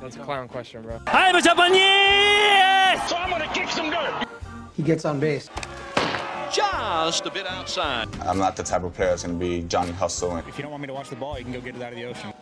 That's a clown question, bro. I'm Japanese! So I'm gonna kick some dirt. He gets on base. Just a bit outside. I'm not the type of player that's going to be Johnny Hustle. If you don't want me to watch the ball, you can go get it out of the ocean.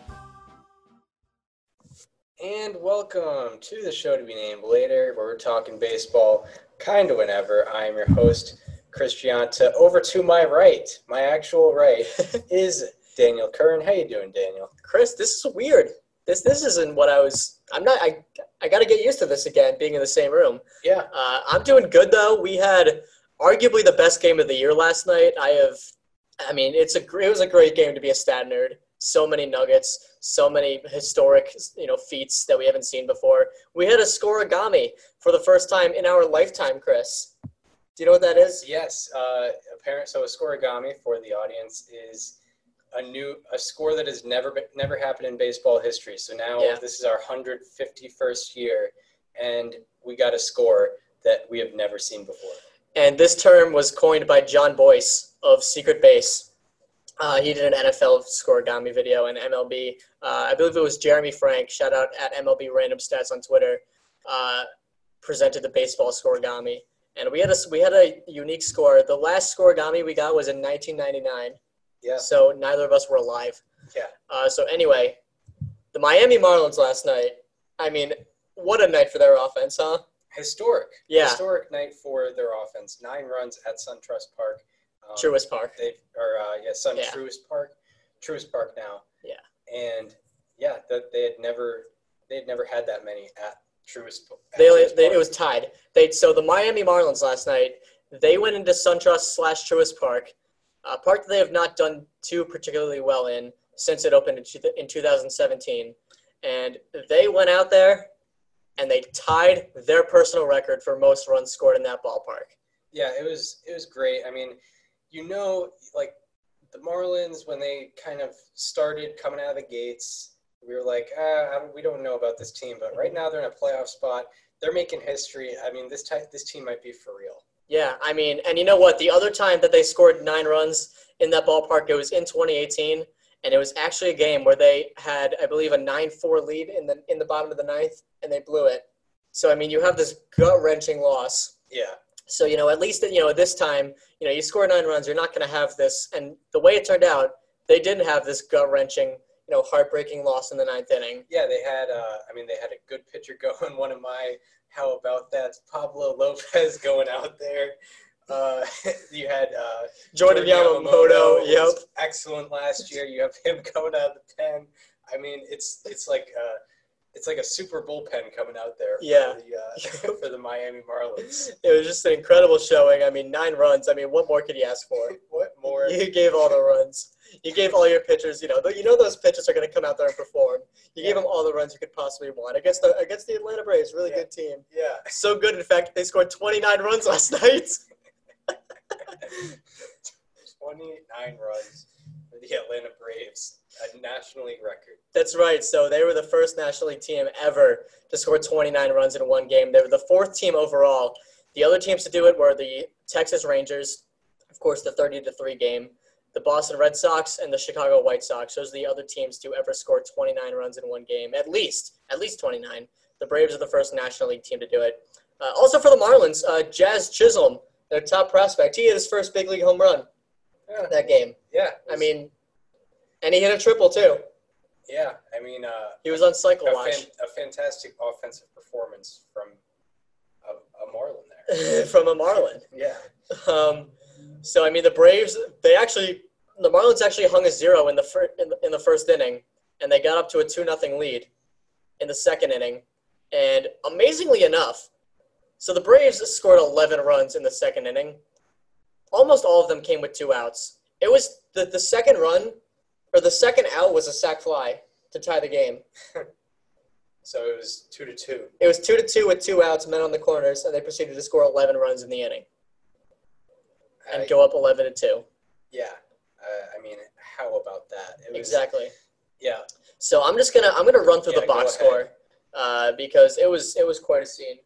And welcome to the show to be named later, where we're talking baseball kind of whenever. I am your host, Chris Gianta. Over to my right, my actual right, is Daniel Curran. How you doing, Daniel? Chris, this is weird. This this isn't what I was. I'm not. I I got to get used to this again, being in the same room. Yeah, Uh, I'm doing good though. We had arguably the best game of the year last night. I have. I mean, it's a it was a great game to be a stat nerd. So many nuggets, so many historic you know feats that we haven't seen before. We had a scoregami for the first time in our lifetime, Chris. Do you know what that is? yes. Uh, apparent. So a scoregami for the audience is a new a score that has never been, never happened in baseball history. So now Yeah. this is our 151st year, and we got a score that we have never seen before. And this term was coined by Jon Bois of Secret Base. Uh, he did an NFL scoregami video and MLB. Uh, I believe it was Jeremy Frank, shout out at MLB Random Stats on Twitter, uh, presented the baseball scoregami. And we had a we had a unique score. The last scoregami we got was in 1999, Yeah. so neither of us were alive. Yeah. Uh, so anyway, the Miami Marlins last night. I mean, what a night for their offense, huh? historic. Yeah. Historic night for their offense. Nine runs at SunTrust Park. Um, Truist Park. They or uh, yeah, Sun Yeah. Truist Park. Truist Park now. Yeah. And yeah, that they had never they had never had that many at Truist. at They, Truist they Park. it was tied. They so the Miami Marlins last night. They went into SunTrust slash Truist Park, a park that they have not done too particularly well in since it opened in, two- in 2017, and they went out there and they tied their personal record for most runs scored in that ballpark. Yeah, it was it was great. I mean, you know, like the Marlins when they kind of started coming out of the gates, we were like, ah, don't, we don't know about this team, but right now they're in a playoff spot. They're making history. I mean, this type this team might be for real. Yeah, I mean, and you know what? The other time that they scored nine runs in that ballpark, it was in 2018, and it was actually a game where they had, I believe, a 9-4 lead in the in the bottom of the ninth, and they blew it. So I mean, you have this gut wrenching loss. Yeah. So you know, at least you know this time, you know, you score nine runs, you're not going to have this. And the way it turned out, they didn't have this gut wrenching, you know, heartbreaking loss in the ninth inning. Yeah, they had. Uh, I mean, they had a good pitcher going. One of my how about that Pablo Lopez going out there. Uh, you had uh, Jordan Yamamoto, who yep. excellent last year. You have him coming out of the pen. I mean, it's it's like uh, it's like a super bullpen coming out there. For Yeah. The, uh, for the Miami Marlins. It was just an incredible showing. I mean, nine runs. I mean, what more could you ask for? What more? You gave all the runs. You gave all your pitchers. You know, you know those pitchers are going to come out there and perform. You gave them all the runs you could possibly want against the against the Atlanta Braves. Really Yeah. good team. Yeah. So good, in fact, they scored 29 runs last night. 29 runs for the Atlanta Braves, a National League record. That's right. So they were the first National League team ever to score 29 runs in one game. They were the fourth team overall. The other teams to do it were the Texas Rangers, of course, the 30 to 3 game, the Boston Red Sox, and the Chicago White Sox. Those are the other teams to ever score 29 runs in one game, at least, at least 29. The Braves are the first National League team to do it. Uh, also for the Marlins, uh, Jazz Chisholm, their top prospect, he hit his first big league home run Yeah. that game. Yeah. I mean, and he hit a triple too. yeah. I mean, uh, He was on cycle a, watch. fan, a fantastic offensive performance from a, a Marlin there. from a Marlin. Yeah. Um, so I mean, the Braves they actually the Marlins actually hung a zero in the fir- in the, in the first inning, and they got up to a two nothing lead in the second inning, and amazingly enough, so the Braves scored eleven runs in the second inning. Almost all of them came with two outs. It was the the second run or the second out was a sac fly to tie the game. So it was two to two. It was two to two with two outs, men on the corners, and they proceeded to score eleven runs in the inning and I- go up eleven to two. Yeah. Uh, I mean, how about that? Was, Exactly. Yeah. So I'm just gonna I'm gonna run through Yeah, the box score uh, because it was it was quite a scene.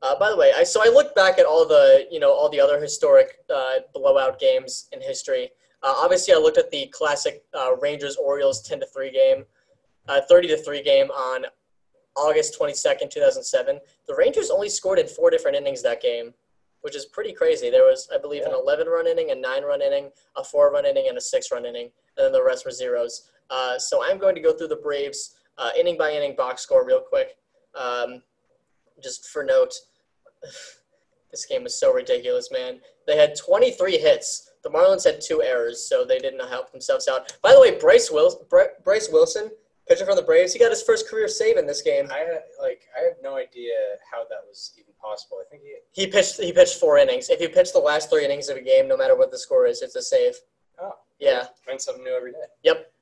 Uh, by the way, I so I looked back at all the you know all the other historic uh, blowout games in history. Uh, obviously, I looked at the classic uh, Rangers Orioles ten to three game, uh, thirty to three game on August 22nd, 2007. The Rangers only scored in four different innings that game, which is pretty crazy. There was, I believe, an 11 run inning, a 9 run inning, a 4 run inning, and a 6 run inning, and then the rest were zeros. Uh, so I'm going to go through the Braves uh, inning by inning box score real quick. Um, just for note, this game was so ridiculous, man. They had 23 hits. The Marlins had two errors, so they didn't help themselves out. By the way, Bryse Wilson, Bryse Wilson, pitcher from the Braves, he got his first career save in this game. I like I have no idea how that was even possible. I think he, He pitched. He pitched four innings. If you pitch the last three innings of a game, no matter what the score is, it's a save. Oh. Yeah, learned something new every day. Yep.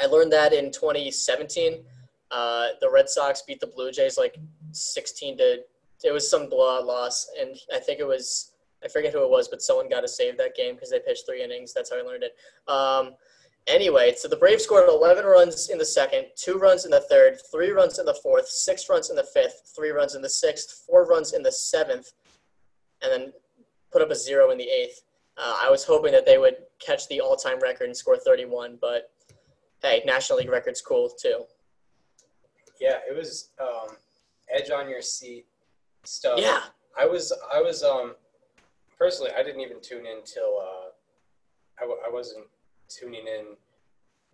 I learned that in 2017. Uh, the Red Sox beat the Blue Jays like 16 to. It was some blowout loss, and I think it was. I forget who it was, but someone got to save that game because they pitched three innings. That's how I learned it. Um, anyway, so the Braves scored 11 runs in the second, two runs in the third, three runs in the fourth, six runs in the fifth, three runs in the sixth, four runs in the seventh, and then put up a zero in the eighth. Uh, I was hoping that they would catch the all-time record and score 31, but hey, National League record's cool too. Yeah, it was um, edge on your seat stuff. Yeah, I was I was um personally I didn't even tune in till uh I, w- I wasn't tuning in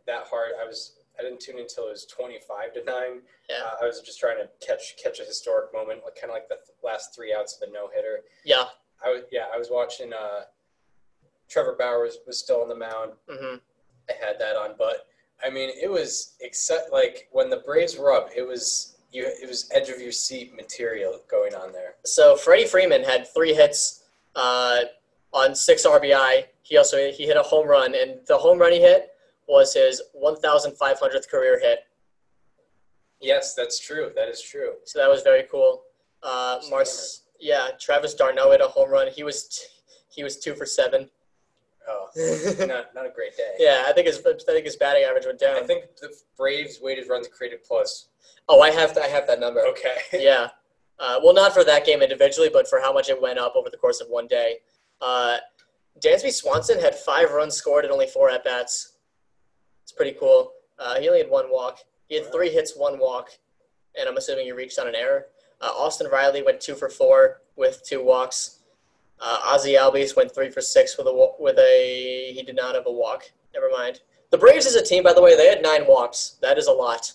that hard. I was I didn't tune in till it was twenty five to nine. Yeah. Uh, I was just trying to catch catch a historic moment, like kind of like the th- last three outs of the no hitter. yeah, I was yeah I was watching. Uh, Trevor Bowers was was still on the mound. hmm I had that on, but I mean it was except like when the Braves were up, it was you it was edge of your seat material going on there. So Freddie Freeman had three hits uh, on six RBI. He also he hit a home run, and the home run he hit was his 1,500th career hit. Yes, that's true. That is true. So that was very cool. Uh, Mars, yeah, Travis d'Arnaud hit a home run. He was t- he was two for seven. Oh, not not a great day. Yeah, I think his I think his batting average went down. I think the Braves weighted runs created plus. oh, I have I have that number. Okay. yeah. Uh, well, not for that game individually, but for how much it went up over the course of one day. Uh, Dansby Swanson had five runs scored and only four at bats. It's pretty cool. Uh, he only had one walk. He had three hits, one walk, and I'm assuming he reached on an error. Uh, Austin Riley went two for four with two walks. Uh, Ozzy Albies went three for six with a with a he did not have a walk. Never mind. The Braves as a team, by the way, they had nine walks. That is a lot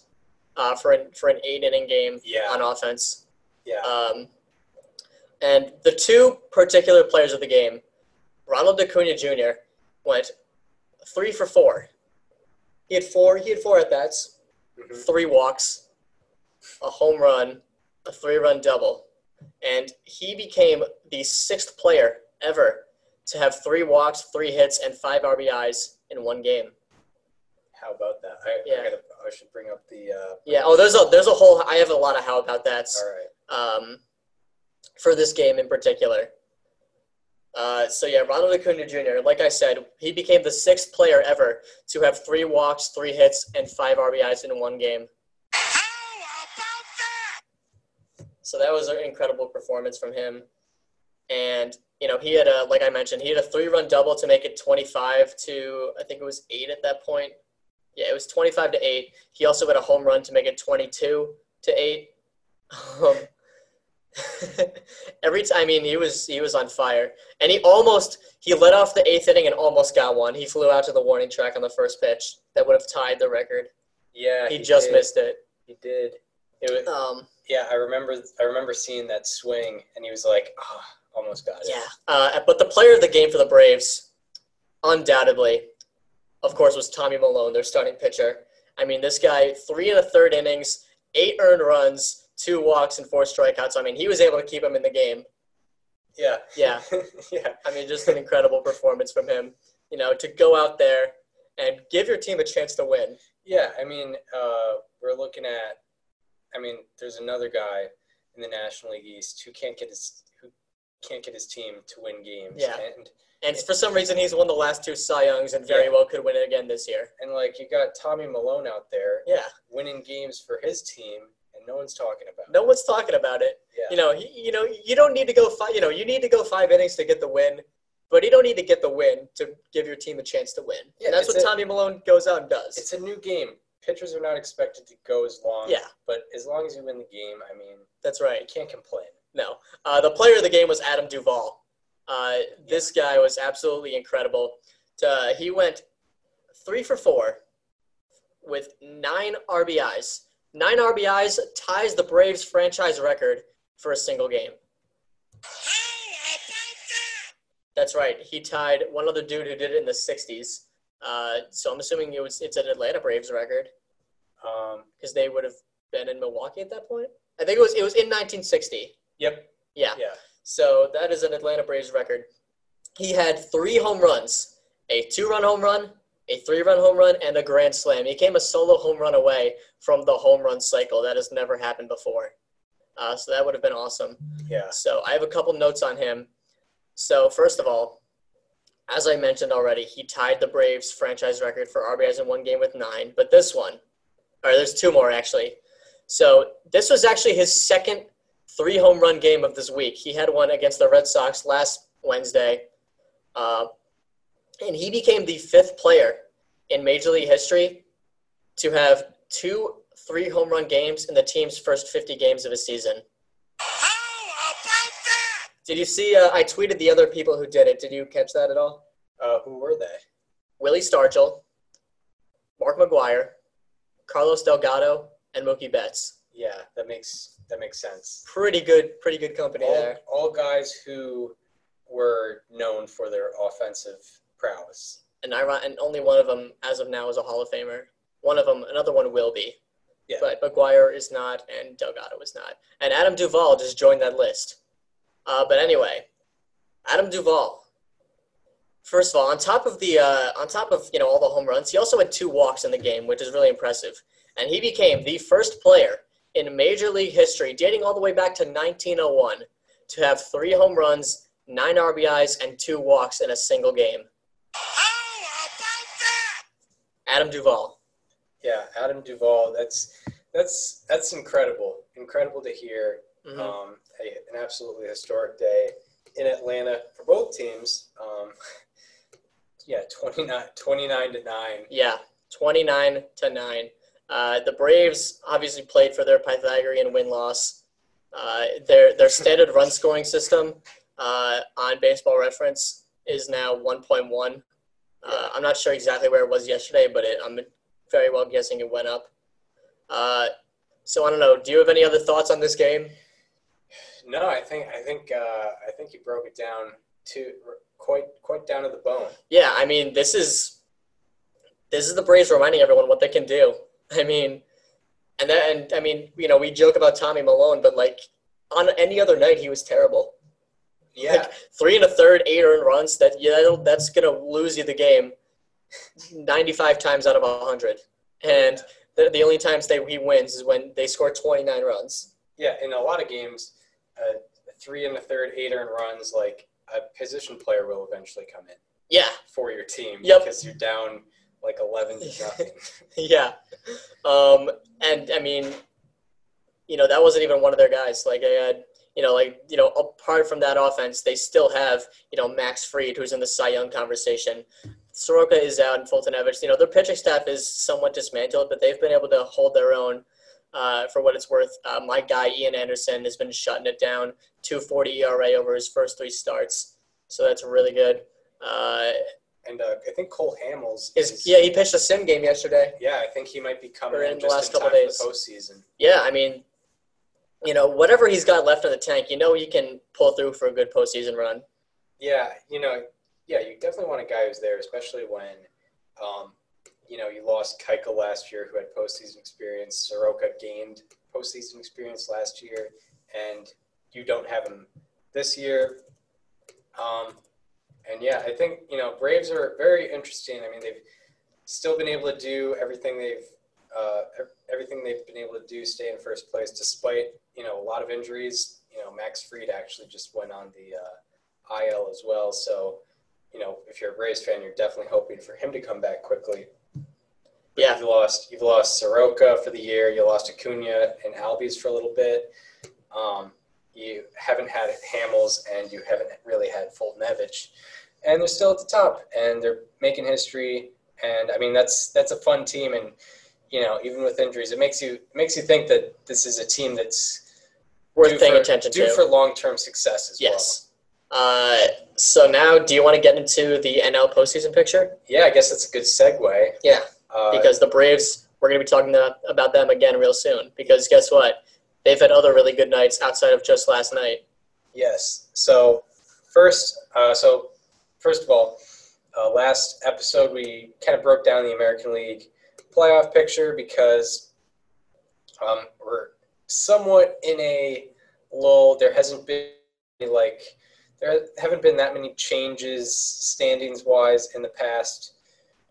uh, for an for an eight inning game Yeah. on offense. Yeah. Um, and the two particular players of the game, Ronald Acuna Jr. went three for four. He had four. He had four at bats, Mhm. three walks, a home run, a three-run double, and he became the sixth player ever to have three walks, three hits, and five RBIs in one game. How about that? I, Yeah. I, gotta, I should bring up the. Uh, Yeah. Oh, there's a there's a whole. I have a lot of how about that. all right. um, for this game in particular. Uh, so yeah, Ronald Acuna Jr. Like I said, he became the sixth player ever to have three walks, three hits, and five RBIs in one game. So that was an incredible performance from him. And you know, he had a like I mentioned, he had a three-run double to make it 25 to I think it was eight at that point. Yeah, it was 25 to eight. He also had a home run to make it 22 to eight. Um, every time, I mean, he was he was on fire, and he almost he let off the eighth inning and almost got one. He flew out to the warning track on the first pitch that would have tied the record. Yeah. He, just did. missed it. He did. It was, Um, yeah, I remember. I remember seeing that swing, and he was like, "Ah, almost got it." yeah, uh, but the player of the game for the Braves, undoubtedly, of course, was Tommy Milone, their starting pitcher. I mean, this guy three and a third innings, eight earned runs, two walks, and four strikeouts. I mean, he was able to keep him in the game. Yeah. Yeah. yeah. I mean, just an incredible performance from him. You know, to go out there and give your team a chance to win. Yeah, I mean, uh, we're looking at. I mean, there's another guy in the National League East who can't get his who can't get his team to win games. Yeah. and And for some reason, he's won the last two Cy Youngs and very Yeah. well could win it again this year. and like you got Tommy Milone out there Yeah. winning games for his team, and no one's talking about. it. No one's talking about it. Yeah. You know, you, you know, you don't need to go five. You know, you need to go five innings to get the win, but you don't need to get the win to give your team a chance to win. Yeah, and that's what a- Tommy Milone goes out and does. It's a new game. Pitchers are not expected to go as long. Yeah. But as long as you win the game, I mean, That's you right. can't complain. No. Uh, the player of the game was Adam Duvall. Uh, this guy was absolutely incredible. Uh, he went three for four with nine RBIs. Nine RBIs ties the Braves franchise record for a single game. That's right. He tied one other dude who did it in the 60s. Uh, so I'm assuming it was it's an Atlanta Braves record Um, because they would have been in Milwaukee at that point. I think it was it was in 1960. yep. Yeah. Yeah. So that is an Atlanta Braves record. He had three home runs, a two-run home run, a three-run home run, and a grand slam. He came a solo home run away from the home run cycle. That has never happened before. Uh, so that would have been awesome. Yeah. So I have a couple notes on him. So first of all, as I mentioned already, he tied the Braves franchise record for RBIs in one game with nine. But this one, or there's two more actually. So this was actually his second three home run game of this week. He had one against the Red Sox last Wednesday, uh, and he became the fifth player in Major League history to have two three home run games in the team's first 50 games of a season. Did you see? Uh, I tweeted the other people who did it. Did you catch that at all? Uh, who were they? Willie Stargell, Mark McGwire, Carlos Delgado, and Mookie Betts. Yeah, that makes that makes sense. Pretty good, pretty good company All, there. all guys who were known for their offensive prowess. And I and only one of them, as of now, is a Hall of Famer. One of them, another one will be. Yeah. But McGwire is not, and Delgado is not. And Adam Duvall just joined that list. Uh, but anyway, Adam Duvall. First of all, on top of the uh, on top of you know all the home runs, he also had two walks in the game, which is really impressive. And he became the first player in Major League history, dating all the way back to 1901, to have three home runs, nine RBIs, and two walks in a single game. How about that? Adam Duvall. Yeah, Adam Duvall. That's that's that's incredible. Incredible to hear. Mhm. Um, a, an absolutely historic day in Atlanta for both teams. Um, yeah, 29, 29 to nine. Yeah, 29 to 9. Uh, the Braves obviously played for their Pythagorean win loss. Uh, their their standard run scoring system uh, on Baseball Reference is now 1.1. Uh, I'm not sure exactly where it was yesterday, but it, I'm very well guessing it went up. Uh, so I don't know. Do you have any other thoughts on this game? No, I think I think uh, I think you broke it down to quite quite down to the bone. Yeah, I mean, this is this is the Braves reminding everyone what they can do. I mean, and then and I mean, you know, we joke about Tommy Milone, but like on any other night, he was terrible. Yeah, Like three and a third, eight earned runs. That yeah, that's gonna lose you the game ninety-five times out of hundred. And the, the only times they he wins is when they score twenty-nine runs. yeah. In a lot of games, uh, three and a third, eight earned runs, like a position player will eventually come in Yeah, for your team Yep. because you're down like eleven to nothing. yeah. Um, and I mean, you know, that wasn't even one of their guys. Like I had, you know, like you know, apart from that offense, they still have you know Max Fried, who's in the Cy Young conversation. Soroka is out, and Foltynewicz. You know, their pitching staff is somewhat dismantled, but they've been able to hold their own. Uh, for what it's worth, uh, my guy Ian Anderson has been shutting it down. 240 ERA over his first three starts, so that's really good. Uh, and uh, I think Cole Hamels is, yeah, he pitched a sim game yesterday. yeah. I think he might be coming in, in the last in couple days. for the postseason. Yeah, I mean, you know, whatever he's got left in the tank, you know, he can pull through for a good postseason run. Yeah, you know, yeah, you definitely want a guy who's there, especially when, um, you know, you lost Keuchel last year, who had postseason experience. Soroka gained postseason experience last year, and you don't have him this year. Um, and yeah, I think you know Braves are very interesting. I mean, they've still been able to do everything they've uh, everything they've been able to do, stay in first place despite you know a lot of injuries. You know, Max Fried actually just went on the uh, IL as well. So, you know, if you're a Braves fan, you're definitely hoping for him to come back quickly. But Yeah. You've lost you've lost Soroka for the year. You lost Acuna and Albies for a little bit. Um, you haven't had Hamels, and you haven't really had Foltynewicz, and they're still at the top, and they're making history. And I mean, that's that's a fun team, and you know, even with injuries, it makes you it makes you think that this is a team that's Worth paying for, attention due to. for long term success as well. yes. Uh, so now, do you want to get into the NL postseason picture? Yeah, I guess that's a good segue. Yeah, Uh, because the Braves, we're going to be talking about them again real soon. Because guess what? They've had other really good nights outside of just last night. Yes. So first, uh, so first of all, uh, last episode we kind of broke down the American League playoff picture because um, we're somewhat in a lull. There hasn't been like there haven't been that many changes standings wise in the past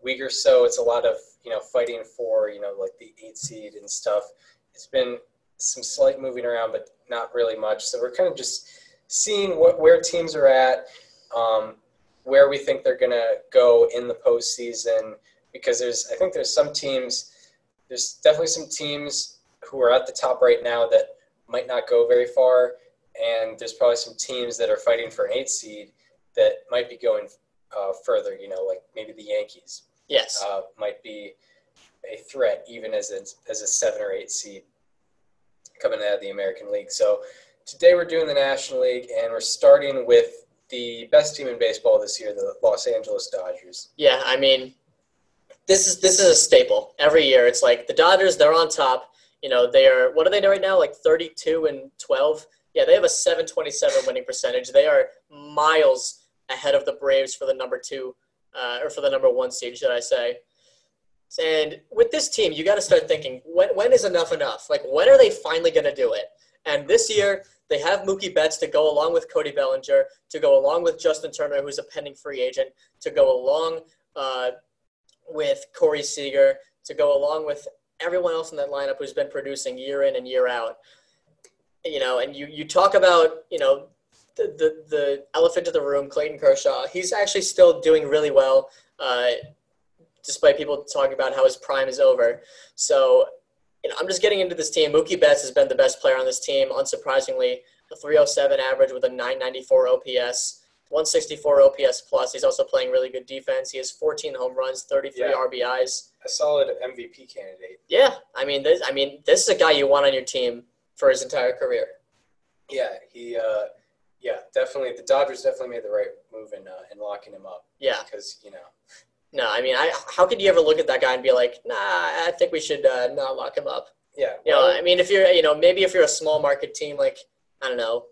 week or so. It's a lot of you know fighting for you know like the eight seed and stuff. It's been some slight moving around, but not really much. So we're kind of just seeing what where teams are at, um, where we think they're gonna go in the postseason. Because there's, I think there's some teams, there's definitely some teams who are at the top right now that might not go very far, and there's probably some teams that are fighting for an eight seed that might be going uh, further. You know, like maybe the Yankees Yes. uh, might be a threat even as a, as a seven or eight seed coming out of the American League. So today we're doing the National League and we're starting with the best team in baseball this year, the Los Angeles Dodgers. Yeah, I mean, this is this is a staple every year. It's like the Dodgers, they're on top. You know, they are. What are they doing right now? Like thirty-two and twelve. Yeah, they have a seven twenty-seven winning percentage. They are miles ahead of the Braves for the number two, uh, or for the number one seed, should I say? And with this team, you got to start thinking when when is enough enough? Like when are they finally going to do it? And this year, they have Mookie Betts to go along with Cody Bellinger, to go along with Justin Turner, who's a pending free agent, to go along uh, with Corey Seager, to go along with everyone else in that lineup who's been producing year in and year out. You know, and you, you talk about, you know, the, the, the elephant in the room, Clayton Kershaw. He's actually still doing really well, uh, despite people talking about how his prime is over. So, you know, I'm just getting into this team. Mookie Betts has been the best player on this team, unsurprisingly. A 307 average with a 994 OPS, 164 OPS plus. He's also playing really good defense. He has 14 home runs, 33 Yeah. RBIs. A solid MVP candidate. Yeah, I mean, this, I mean, this is a guy you want on your team for his entire career. Yeah, he, uh, yeah, definitely. The Dodgers definitely made the right move in, uh, in locking him up Yeah, because, you know, no, I mean, I how could you ever look at that guy and be like, nah, I think we should uh, not lock him up. yeah. You know, I mean, if you're, you know, maybe if you're a small market team like I don't know,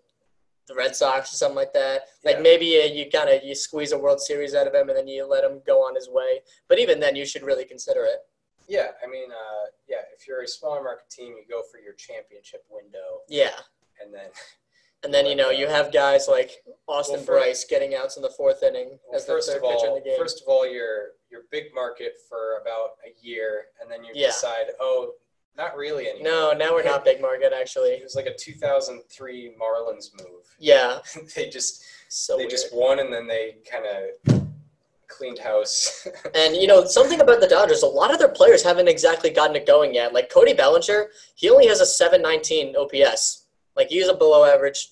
the Red Sox or something like that, like Yeah. maybe uh, you kind of you squeeze a World Series out of him and then you let him go on his way. But even then, you should really consider it. yeah, I mean, uh, yeah, if you're a smaller market team, you go for your championship window Yeah, and then and then you know you have guys like Austin Well, Bryce getting outs in the fourth inning Well, as the first third of pitcher in all, the game. first of all, you're you're big market for about a year, and then you Yeah. decide, oh, not really anymore. no, now we're not big market actually. It was like a 2003 Marlins move. Yeah, they just so they weird. just won, and then they kind of cleaned house. And you know something about the Dodgers, a lot of their players haven't exactly gotten it going yet. Like Cody Bellinger, he only has a 719 OPS. Like he's a below average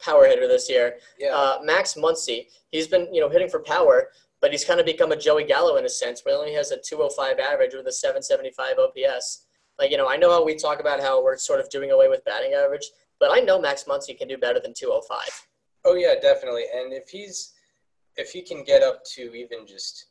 power hitter this year. yeah, Uh, Max Muncy, he's been you know hitting for power, but he's kind of become a Joey Gallo in a sense, where he only has a 205 average with a 775 OPS. Like you know, I know how we talk about how we're sort of doing away with batting average, but I know Max Muncy can do better than 205. oh yeah, definitely. And if he's if he can get up to even just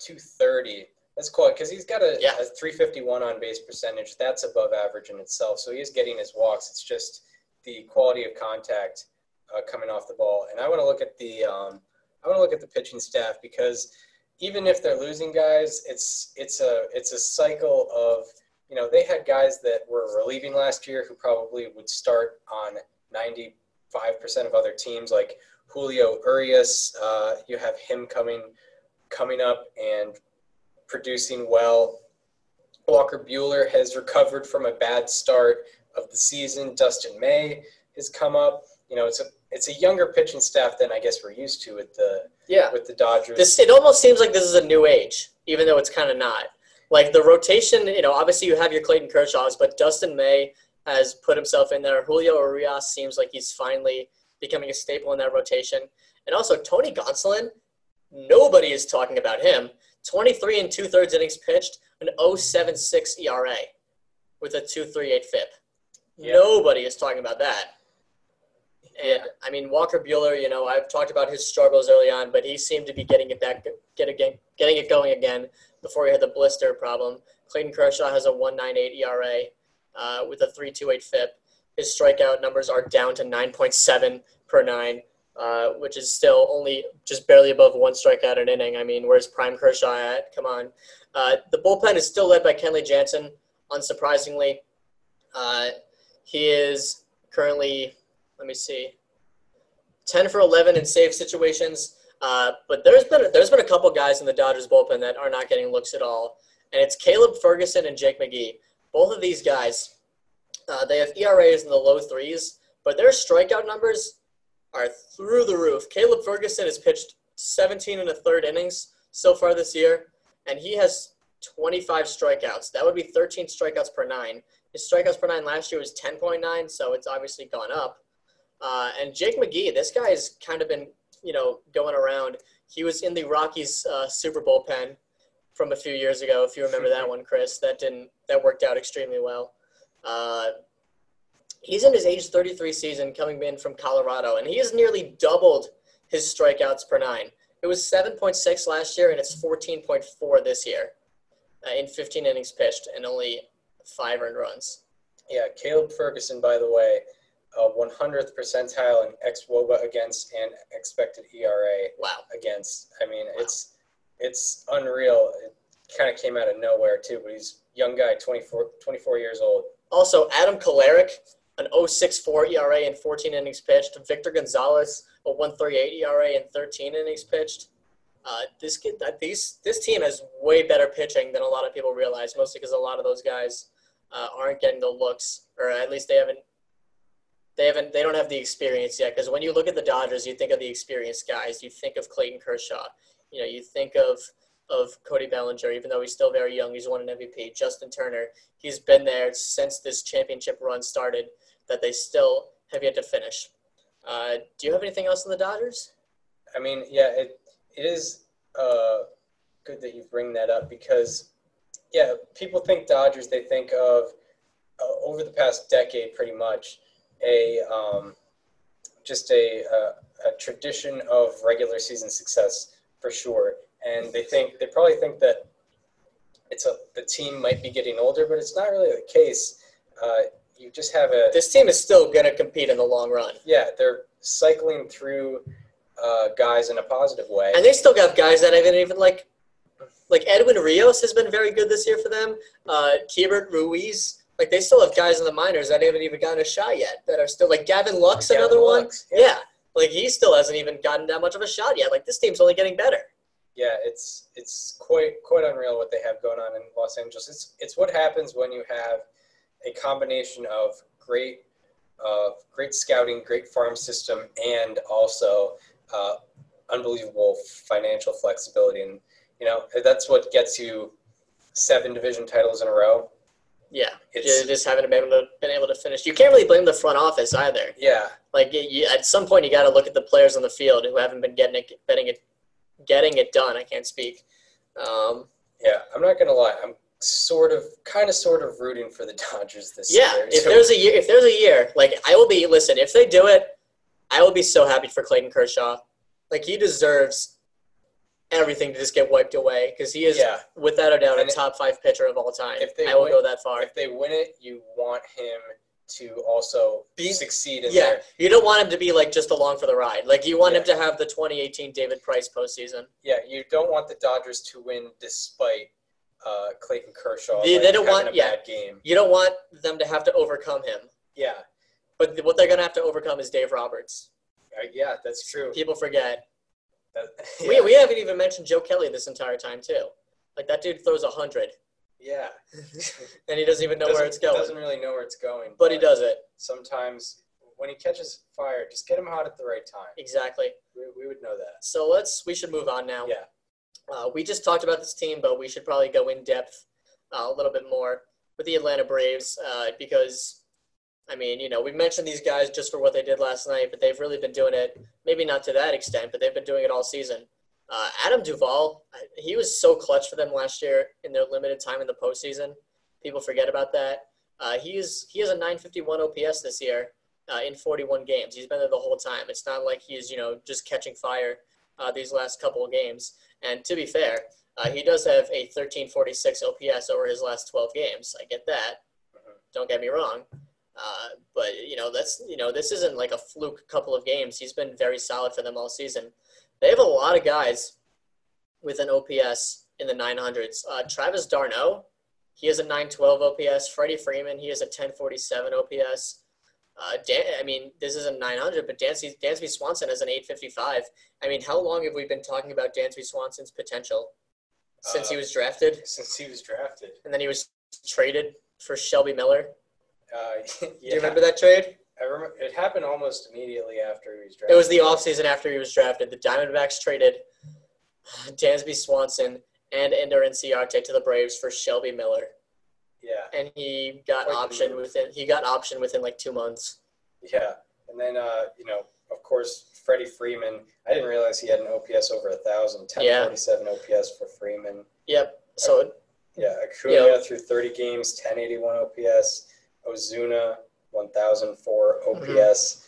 230, that's cool because he's got a, Yeah. a 351 on base percentage. That's above average in itself. So he is getting his walks. It's just the quality of contact uh, coming off the ball. And I want to look at the um, I want to look at the pitching staff because even if they're losing guys, it's it's a it's a cycle of you know they had guys that were relieving last year who probably would start on 95% of other teams like Julio Urias. Uh, you have him coming coming up and producing well. Walker Buehler has recovered from a bad start of the season. Dustin May has come up. You know, it's a it's a younger pitching staff than I guess we're used to with the Yeah. with the Dodgers. This it almost seems like this is a new age, even though it's kind of not. Like the rotation, you know, obviously you have your Clayton Kershaws, but Dustin May has put himself in there. Julio Urias seems like he's finally becoming a staple in that rotation, and also Tony Gonsolin. Nobody is talking about him. 23 and two thirds innings pitched, an 0.76 ERA with a 2.38 FIP. Yeah. Nobody is talking about that. And I mean Walker Buehler, you know, I've talked about his struggles early on, but he seemed to be getting it back, get again, getting it going again before he had the blister problem. Clayton Kershaw has a 1.98 ERA uh, with a 3.28 FIP. His strikeout numbers are down to 9.7 per nine, uh, which is still only just barely above one strikeout an inning. I mean, where's Prime Kershaw at? Come on. Uh, the bullpen is still led by Kenley Jansen, unsurprisingly. He is currently, let me see, 10 for 11 in save situations. Uh, but there's been there's been a couple guys in the Dodgers bullpen that are not getting looks at all, and it's Caleb Ferguson and Jake McGee. Both of these guys, uh, they have ERAs in the low threes, but their strikeout numbers are through the roof. Caleb Ferguson has pitched 17 and a third innings so far this year, and he has 25 strikeouts. That would be 13 strikeouts per nine. His strikeouts per nine last year was 10.9, so it's obviously gone up. Uh, and Jake McGee, this guy has kind of been, you know, going around. He was in the Rockies uh, Super Bowl pen from a few years ago, if you remember that one, Chris. That didn't that worked out extremely well. Uh, he's in his age 33 season, coming in from Colorado, and he has nearly doubled his strikeouts per nine. It was 7.6 last year, and it's 14.4 this year uh, in 15 innings pitched and only five earned runs. Yeah, Caleb Ferguson, by the way, uh, 100th percentile in xWOBA against and expected ERA Wow. against. I mean, it's it's unreal. It kind of came out of nowhere too, but he's a young guy, 24, 24 years old. Also, Adam Kolarek, an 0.64 ERA in 14 innings pitched. Victor Gonzalez, a 1.38 ERA in 13 innings pitched. Uh, this kid, these this team has way better pitching than a lot of people realize. Mostly because a lot of those guys uh, aren't getting the looks, or at least they haven't. They haven't. They don't have the experience yet. Because when you look at the Dodgers, you think of the experienced guys. You think of Clayton Kershaw. You know, you think of of Cody Bellinger, even though he's still very young. He's won an MVP. Justin Turner, he's been there since this championship run started. That they still have yet to finish. Uh, do you have anything else on the Dodgers? I mean, yeah, it it is uh, good that you bring that up because, yeah, people think Dodgers. They think of uh, over the past decade, pretty much a um, just a, a a tradition of regular season success for sure, and they think they probably think that it's a the team might be getting older, but it's not really the case. Uh, you just have a This team is still going to compete in the long run, yeah, they're cycling through uh, guys in a positive way. and they still got guys that haven't even like, like Edwin Rios has been very good this year for them. Uh, Keibert Ruiz, like they still have guys in the minors that haven't even gotten a shot yet. That are still like Gavin Lux, Gavin another one. Yeah. yeah. like he still hasn't even gotten that much of a shot yet. Like this team's only getting better. yeah, it's it's quite quite unreal what they have going on in Los Angeles. It's it's what happens when you have a combination of great uh, great scouting, great farm system, and also uh, unbelievable financial flexibility. And you know that's what gets you seven division titles in a row. Yeah, It's- just haven't been able to been able to finish. You can't really blame the front office either. Yeah, Like you, at some point, you got to look at the players on the field who haven't been getting it, getting it, getting it done. I can't speak. Um, yeah. I'm not gonna lie. I'm sort of, kind of, sort of rooting for the Dodgers this yeah, year. if So- there's a year, if there's a year, like I will be. Listen, if they do it, I will be so happy for Clayton Kershaw. Like he deserves everything to just get wiped away because he is, yeah. without a doubt, a And it- top five pitcher of all time. if they I will win- go that far. if they win it, you want him to also Be- succeed in Yeah, there. you don't want him to be like just along for the ride. Like you want him to have the 2018 David Price postseason. Yeah, you don't want the Dodgers to win despite uh, Clayton Kershaw. They- like, they don't want- a yeah. bad game. You don't want them to have to overcome him. Yeah, But what they're gonna have to overcome is Dave Roberts. Uh, yeah, that's true. People forget. That- We, yeah. we haven't even mentioned Joe Kelly this entire time too. Like that dude throws a hundred, yeah. and he doesn't even know where Doesn't- it's going. Doesn't really know where it's going. But he does it Sometimes when he catches fire, just get him hot at the right time. exactly. We, we would know that. So let's. We should move on now. Yeah. Uh, we just talked about this team, but we should probably go in depth uh, a little bit more with the Atlanta Braves uh, because, I mean, you know, we mentioned these guys just for what they did last night, but they've really been doing it. Maybe not to that extent, but they've been doing it all season. Uh, Adam Duvall, he was so clutch for them last year in their limited time in the postseason. People forget about that. Uh, he is he has a 951 OPS this year uh, in 41 games. He's been there the whole time. It's not like he's you know just catching fire uh, these last couple of games. And to be fair, uh, he does have a 1346 OPS over his last 12 games. I get that. Don't get me wrong. Uh, but you know that's you know this isn't like a fluke couple of games. He's been very solid for them all season. They have a lot of guys with an OPS in the 900s. Uh, Travis d'Arnaud, he has a 912 OPS. Freddie Freeman, he has a 1047 OPS. Uh, Dan, I mean, this is a 900, but Dansby, Dansby Swanson has an 855. I mean, how long have we been talking about Dansby Swanson's potential since he Uh, was drafted, Since he was drafted. and then he was traded for Shelby Miller? Uh, yeah. Do you remember that trade? I remember it happened almost immediately after he was drafted. It was the offseason after he was drafted. The Diamondbacks traded Dansby Swanson and Ender Inciarte to the Braves for Shelby Miller, Yeah, and he got Quite option within he got option within like two months. yeah. And then, uh, you know, of course, Freddie Freeman. I didn't realize he had an OPS over a thousand. Yeah. 1047 OPS for Freeman. Yep. So Yeah, Acuna through 30 games, 1081 OPS. Ozuna, 1004 OPS.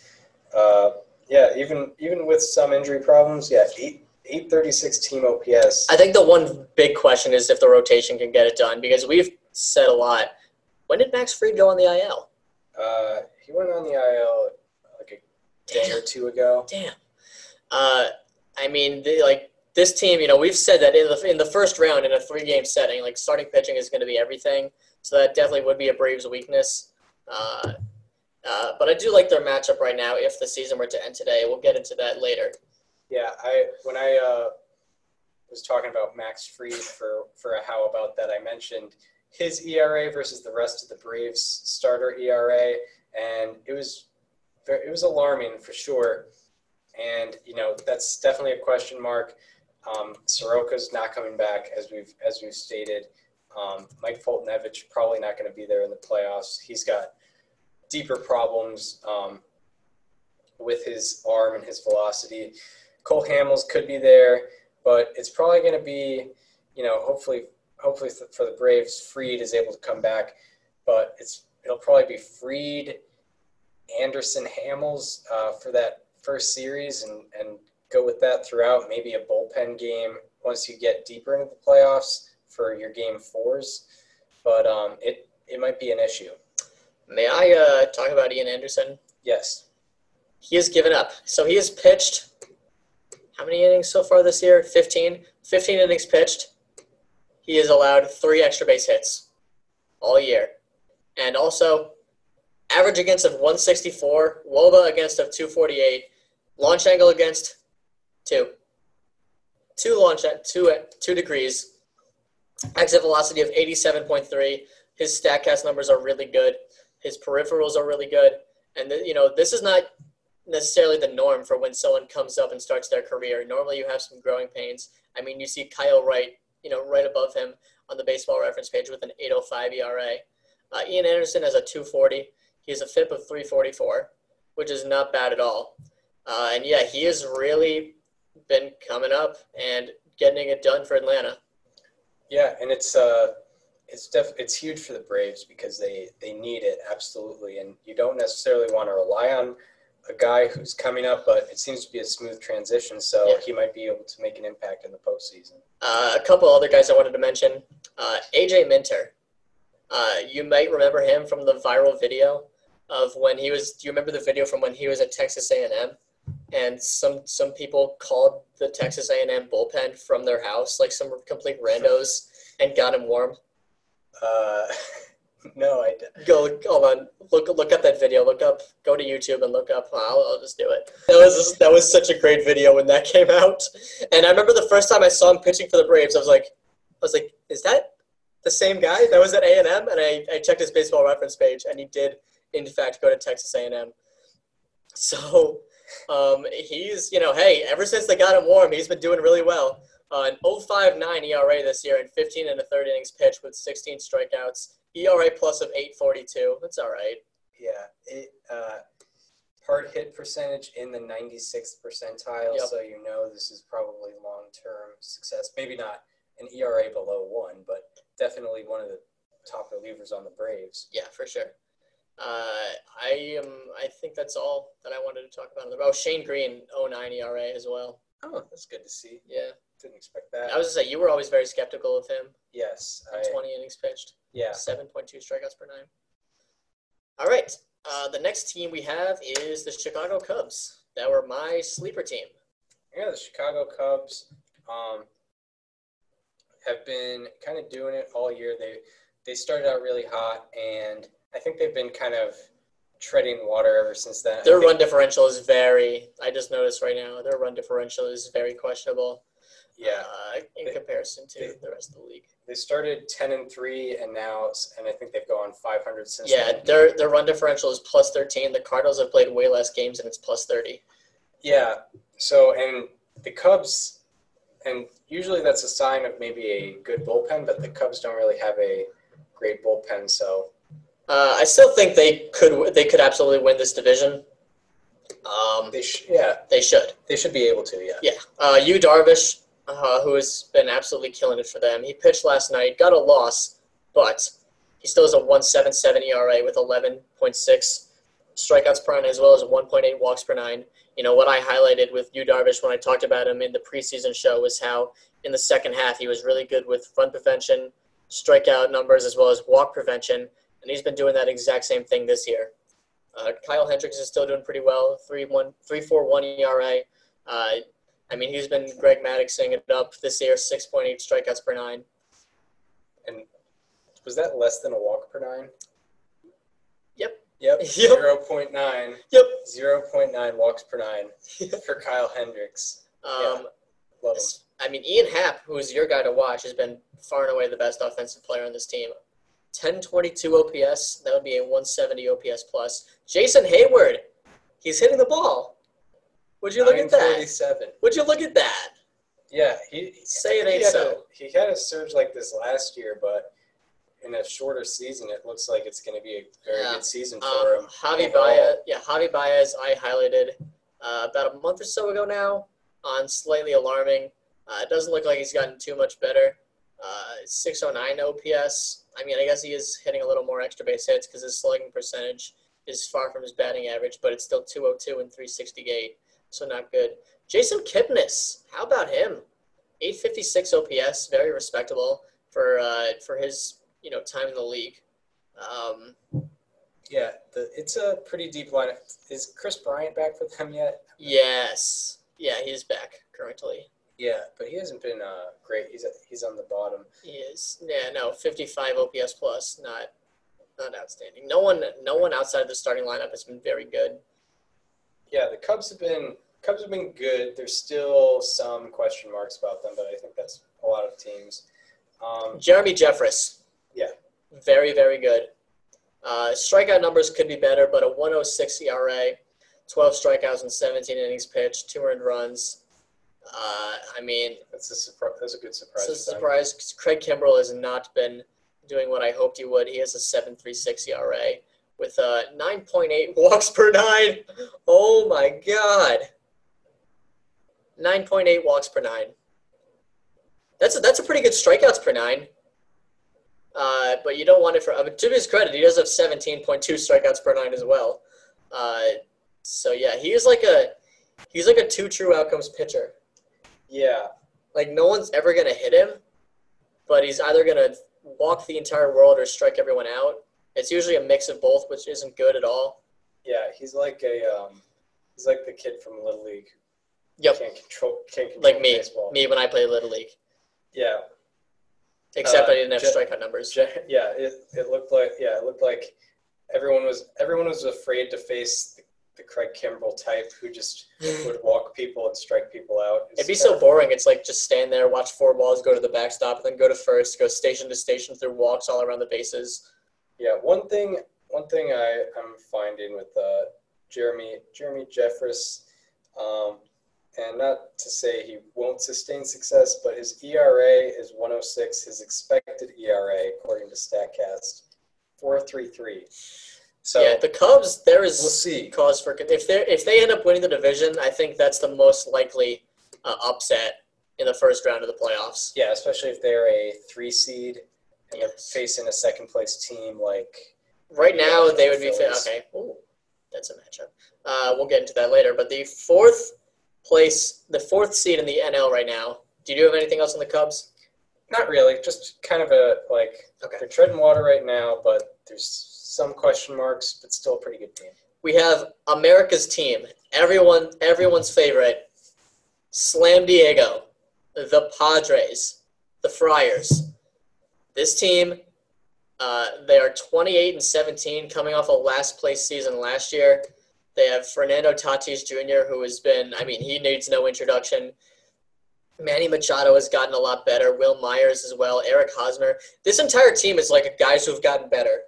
Uh, yeah, even even with some injury problems, yeah, eight 836 team OPS. I think the one big question is if the rotation can get it done because we've said a lot. When did Max Fried go on the IL? Uh, he went on the IL like a day or two ago. Damn. Uh, I mean, the, like this team, you know, we've said that in the in the first round in a three game setting, like starting pitching is going to be everything. So that definitely would be a Braves weakness. Uh, uh, but I do like their matchup right now. If the season were to end today, we'll get into that later. Yeah, I when I uh, was talking about Max Fried for for a how about that, I mentioned his ERA versus the rest of the Braves starter ERA, and it was it was alarming for sure. And you know that's definitely a question mark. Um, Soroka's not coming back as we've as we've stated. Um, Mike Foltynewicz probably not going to be there in the playoffs. He's got deeper problems um, with his arm and his velocity. Cole Hamels could be there, but it's probably going to be, you know, hopefully, hopefully for the Braves, Fried is able to come back, but it's it'll probably be Fried, Anderson, Hamels uh, for that first series, and and go with that throughout. Maybe a bullpen game once you get deeper into the playoffs for your game fours, but um, it it might be an issue. May I uh, talk about Ian Anderson? Yes. He has given up. So he has pitched how many innings so far this year? 15. 15 innings pitched. He has allowed three extra base hits all year. And also, average against of 164, Woba against of 248, launch angle against two. Two launch at two at two degrees. Exit velocity of 87.3. His StatCast numbers are really good. His peripherals are really good. And, you know, this is not necessarily the norm for when someone comes up and starts their career. Normally, you have some growing pains. I mean, you see Kyle Wright, you know, right above him on the baseball reference page with an 805 ERA. Uh, Ian Anderson has a 240. He has a FIP of 344, which is not bad at all. Uh, and yeah, he has really been coming up and getting it done for Atlanta. Yeah, and it's uh, it's def- it's huge for the Braves because they they need it absolutely, and you don't necessarily want to rely on a guy who's coming up, but it seems to be a smooth transition, so Yeah. he might be able to make an impact in the postseason. Uh, a couple other guys I wanted to mention. Uh, AJ Minter. Uh, you might remember him from the viral video of when he was. Do you remember the video from when he was at Texas A&M? And some some people called the Texas A&M bullpen from their house, like some complete randos, and got him warm. Uh, no, I d- Go hold on, look look up that video. Look up, go to YouTube and look up. I'll, I'll just do it. That was that was such a great video when that came out. And I remember the first time I saw him pitching for the Braves, I was like, I was like, is that the same guy that was at A and M? And I, I checked his baseball reference page, and he did in fact go to Texas A and M. So um, he's you know, hey, ever since they got him warm, he's been doing really well. Uh, an 0.59 ERA this year and 15 and a third innings pitched with 16 strikeouts. ERA plus of 842. That's all right. yeah, it, uh, hard hit percentage in the 96th percentile, Yep. so you know this is probably long term success. Maybe not an ERA below one, but definitely one of the top relievers on the Braves. Yeah, for sure. Uh, I am. I think that's all that I wanted to talk about. Oh, Shane Greene, 09 ERA as well. Oh, that's good to see. Yeah, Didn't expect that. I was gonna say you were always very skeptical of him. yes, I, 20 innings pitched, yeah. 7.2 strikeouts per nine. All right. Uh, the next team we have is the Chicago Cubs. That were my sleeper team. Yeah, the Chicago Cubs um, have been kind of doing it all year. They they started out really hot, and I think they've been kind of treading water ever since then. Their run differential is very. I just noticed right now their run differential is very questionable. yeah, Uh, in They- comparison to they- the rest of the league. they started ten and three, and now and I think they've gone five hundred since. Yeah, then. their their run differential is plus 13. The Cardinals have played way less games and it's plus 30. Yeah. So and the Cubs, and usually that's a sign of maybe a good bullpen, but the Cubs don't really have a great bullpen. So Uh, I still think they could they could absolutely win this division. Um, they sh- yeah they should. they should be able to. Yeah. Yeah. Uh, Yu Darvish, uh, who has been absolutely killing it for them. He pitched last night, got a loss, but he still has a 1.77 ERA with 11.6 strikeouts per nine, as well as 1.8 walks per nine. You know what I highlighted with Yu Darvish when I talked about him in the preseason show was how in the second half he was really good with run prevention, strikeout numbers, as well as walk prevention, and he's been doing that exact same thing this year. Uh, Kyle Hendricks is still doing pretty well, 3.1 3.41 ERA. Uh, I mean, he's been Greg Maddoxing it up this year, 6.8 strikeouts per nine. And Was that less than a walk per nine? Yep. Yep. Yep. Zero point nine. Yep. Zero point nine walks per nine for Kyle Hendricks. Um, Love him. I mean, Ian Happ, who's your guy to watch, has been far and away the best offensive player on this team. 1022 OPS, that would be a 170 OPS plus. Jason Heyward, he's hitting the ball. Would you look at that? 947. Would you look at that? Yeah, he Say it ain't so. A, he had a surge like this last year, but in a shorter season, it looks like it's going to be a very Yeah. good season for Um, him. Javi. Baez, yeah, Javi Baez, I highlighted uh, about a month or so ago now on slightly alarming. Uh, it doesn't look like he's gotten too much better. Uh, 609 OPS. I mean, I guess he is hitting a little more extra base hits because his slugging percentage is far from his batting average, but it's still 202 and 368, so not good. Jason Kipnis, how about him? 856 OPS, very respectable for uh, for his you know time in the league. Um, Yeah, the, it's a pretty deep lineup. Is Kris Bryant back for them yet? Yes. Yeah, he's back currently. Yeah, but he hasn't been uh, great. He's he's on the bottom. He is. Yeah, no, 55 OPS plus, not not outstanding. No one no one outside of the starting lineup has been very good. Yeah, the Cubs have been Cubs have been good. There's still some question marks about them, but I think that's a lot of teams. Um, Jeremy Jeffress. Yeah. Very, very good. Uh, strikeout numbers could be better, but a 106 ERA, 12 strikeouts in 17 innings pitched, two earned runs. Uh, I mean, that's a surprise. That's a good surprise. It's a them. Craig Kimbrel has not been doing what I hoped he would. He has a 7.36 ERA with uh, 9.8 walks per nine. Oh my God. 9.8 walks per nine. That's a, that's a pretty good strikeouts per nine. Uh, but you don't want it for. I mean, to his credit, he does have 17.2 strikeouts per nine as well. Uh, so yeah, he is like a he's like a two true outcomes pitcher. Yeah, Like no one's ever gonna hit him, but he's either gonna walk the entire world or strike everyone out. It's usually a mix of both, which isn't good at all. yeah. He's like a um, he's like the kid from Little League. Yep, Can't control. Can't control like me, Baseball. me when I played little league. Yeah. Except Uh, I didn't have Je- strikeout numbers. Je- Yeah. It, it looked like yeah. It looked like everyone was everyone was afraid to face the, the Craig Kimbrel type who just would walk people and strike people out. It's It'd be so boring. It's like just stand there, watch four balls, go to the backstop, and then go to first, go station to station through walks all around the bases. Yeah, one thing one thing I am finding with uh, Jeremy Jeremy Jeffress, um, and not to say he won't sustain success, but his ERA is 106. His expected ERA, according to Statcast, 4.33. So yeah, the Cubs. There is we'll see. cause for if they if they end up winning the division, I think that's the most likely uh, upset in the first round of the playoffs. Yeah, especially if they're a three seed and Yes. they're facing a second place team like Right now, they would be fit. Okay, Ooh, that's a matchup. Uh, we'll get into that later. But the fourth place, the fourth seed in the NL right now. Do you have anything else on the Cubs? not really, just kind of a like Okay. they're treading water right now, but there's some question marks, but still a pretty good team. We have America's team, everyone, everyone's favorite, Slam Diego, the Padres, the Friars. This team, uh, they are 28 and 17, coming off a last place season last year. They have Fernando Tatis Jr., who has been, I mean, he needs no introduction. Manny Machado has gotten a lot better. Wil Myers as well. Eric Hosmer. This entire team is like guys who have gotten better.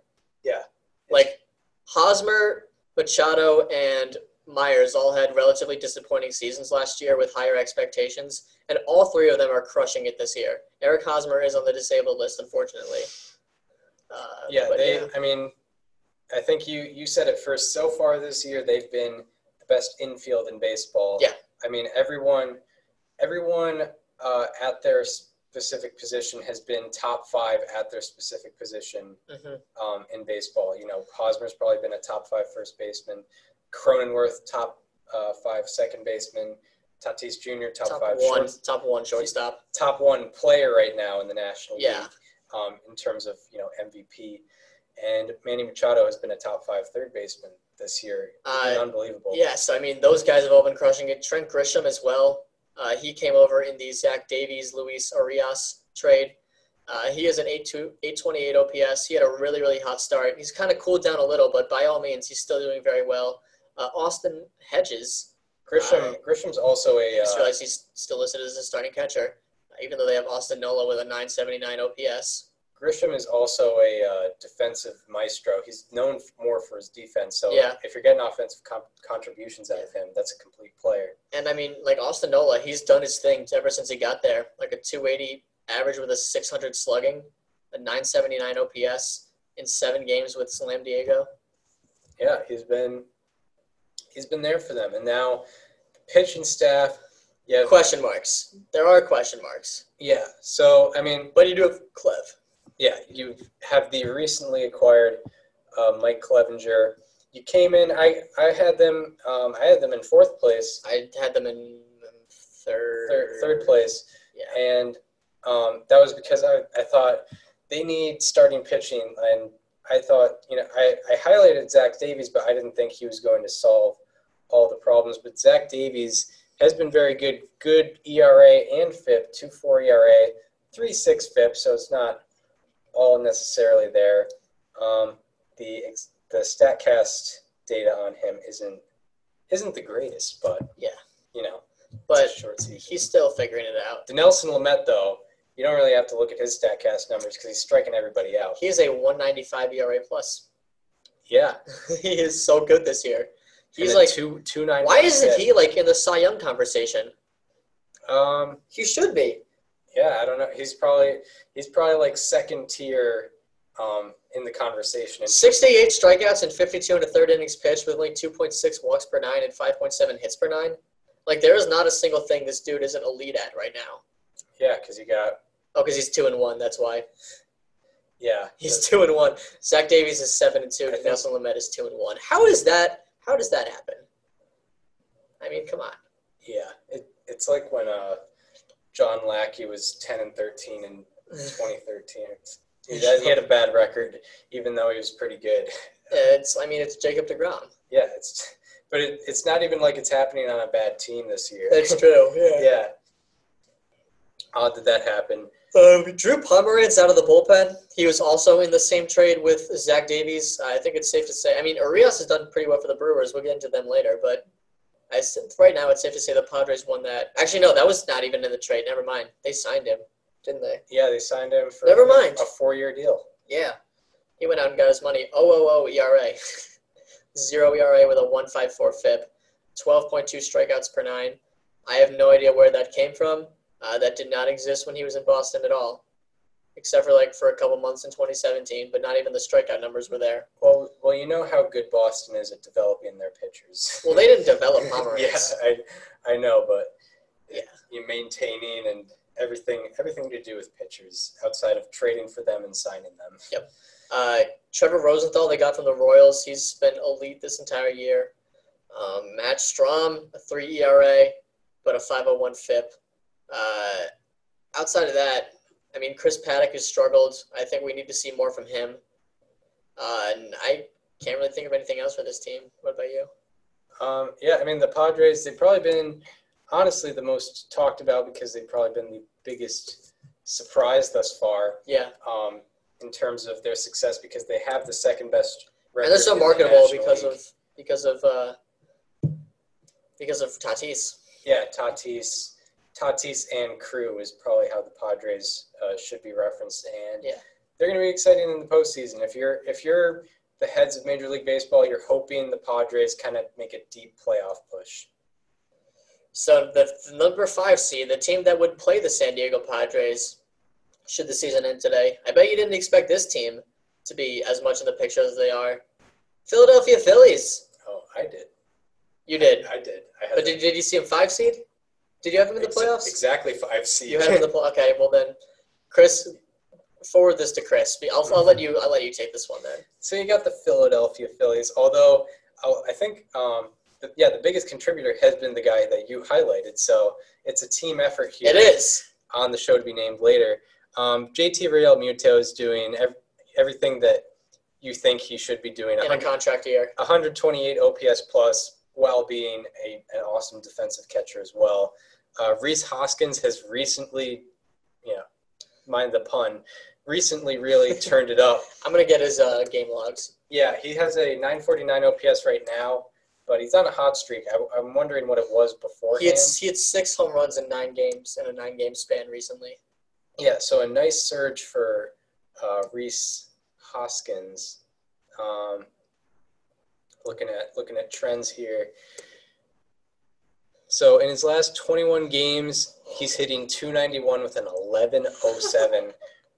Yeah. Like Hosmer, Machado, and Myers all had relatively disappointing seasons last year with higher expectations, and all three of them are crushing it this year. Eric Hosmer is on the disabled list, unfortunately. Uh, Yeah, they. yeah. I mean, I think you you said it first. So far this year, they've been the best infield in baseball. Yeah. I mean, everyone, everyone uh, at their specific position has been top five at their specific position Mhm. um, in baseball. You know, Hosmer's probably been a top five first baseman. Cronenworth, top uh, five second baseman. Tatis Jr., top, top five one, short, top one shortstop. top one player right now in the National Yeah. League um, in terms of you know MVP. And Manny Machado has been a top five third baseman this year. Uh, unbelievable. Yes, I mean those guys have all been crushing it. Trent Grisham as well. Uh, he came over in the Zach Davies Luis Urias trade. Uh, he is an 8-2 828 OPS. He had a really really hot start. He's kind of cooled down a little, but by all means, he's still doing very well. Uh, Austin Hedges. Grisham, uh, Grisham's also a I just uh, realized he's still listed as a starting catcher, even though they have Austin Nola with a 979 OPS. Grisham is also a uh, defensive maestro. He's known more for his defense. So Yeah. if you're getting offensive com- contributions out of him, that's a complete player. And I mean, like Austin Nola, he's done his thing ever since he got there. Like a 280 average with a 600 slugging, a 979 OPS in seven games with Slam Diego. Yeah, he's been he's been there for them, and now the pitching staff. Yeah, Question marks. There are question marks. yeah. So I mean, But you do have Clev. Yeah, you have the recently acquired uh, Mike Clevinger. You came in. I I had them. Um, I had them in fourth place, I had them in third. third, third place, Yeah. and um, that was because I, I thought they need starting pitching, and I thought you know I, I highlighted Zach Davies, but I didn't think he was going to solve all the problems. But Zach Davies has been very good. Good ERA and FIP, two four ERA, three six FIP. So it's not all necessarily there. Um, the the Statcast data on him isn't isn't the greatest, but Yeah. you know, But it's a short he's still figuring it out. Dinelson Lamet, though, you don't really have to look at his Statcast numbers because he's striking everybody out. He's a 195 ERA plus. Yeah, he is so good this year. He's like, two two nine. why isn't he like in the Cy Young conversation? Um, He should be. Yeah, I don't know. He's probably he's probably like second tier, um, in the conversation. 68 strikeouts and 52 and a third innings pitched with only 2.6 walks per nine and 5.7 hits per nine. Like there is not a single thing this dude isn't elite at right now. yeah, because you got Oh, because he's two and one. That's why yeah he's two and one. Zach Davies is seven and two. I think- Nelson Lamet is two and one. How does that? How does that happen? I mean, come on. yeah. It, it's like when uh, John Lackey was ten and thirteen in 2013. He had, he had a bad record, even though he was pretty good. It's. I mean, it's Jacob deGrom. Yeah, it's but it, it's not even like it's happening on a bad team this year. That's true. Yeah. yeah. Odd that that happened. Um, Drew Pomeranz out of the bullpen. He was also in the same trade with Zach Davies. I think it's safe to say. I mean, Urias has done pretty well for the Brewers. We'll get into them later, but I right now it's safe to say the Padres won that. Actually, no, that was not even in the trade. Never mind. They signed him, didn't they? Yeah, they signed him for Never mind. a four-year deal. Yeah. He went out and got his money. OOO ERA. Zero ERA with a 154 FIP. 12.2 strikeouts per nine. I have no idea where that came from. Uh, that did not exist when he was in Boston at all. Except for like for a couple months in 2017. But not even the strikeout numbers were there. Well, well, you know how good Boston is at developing their pitchers. Well, they didn't develop Pomeranz. yeah, I, I know, but Yeah. you maintaining and everything, everything to do with pitchers outside of trading for them and signing them. Yep. Uh, Trevor Rosenthal, they got from the Royals. He's been elite this entire year. Um, Matt Strahm, a 3 ERA, but a 501 FIP. Uh, outside of that, I mean, Chris Paddack has struggled. I think we need to see more from him. Uh, and I can't really think of anything else for this team. What about you? Um, yeah, I mean the Padres. They've probably been, honestly, the most talked about because they've probably been the biggest surprise thus far Yeah, um, in terms of their success because they have the second best. and they're so record in the marketable because League. of because of uh, because of Tatis. Yeah, Tatis, Tatis and Crew is probably how the Padres uh, should be referenced, and Yeah. they're going to be exciting in the postseason. If you're if you're the heads of Major League Baseball, you're hoping the Padres kind of make a deep playoff push. So the, the number five seed, the team that would play the San Diego Padres, should the season end today. I bet you didn't expect this team to be as much in the picture as they are. Philadelphia Phillies. Oh, I did. You did, I did. I had but did, did you see him five seed? Did you have him in the playoffs? Exactly five seed. You had him in the play. Okay, well then, Chris, forward this to Chris. I'll, I'll let you. I'll let you take this one then. So you got the Philadelphia Phillies, although I'll- think, um, the, yeah, the biggest contributor has been the guy that you highlighted. So it's a team effort here. It is. on the show to be named later. Um, JT Realmuto is doing ev- everything that you think he should be doing. In a contract year. 128 OPS plus, while being a, an awesome defensive catcher as well. Uh, Rhys Hoskins has recently, yeah, mind the pun, recently really turned it up. I'm gonna get his uh, game logs. Yeah, he has a 949 OPS right now, but he's on a hot streak. I, am wondering what it was before. He had he had six home runs in nine games in a nine game span recently. Yeah, so a nice surge for uh, Rhys Hoskins. Um, looking at looking at trends here. So in his last 21 games, he's hitting 291 with an 1107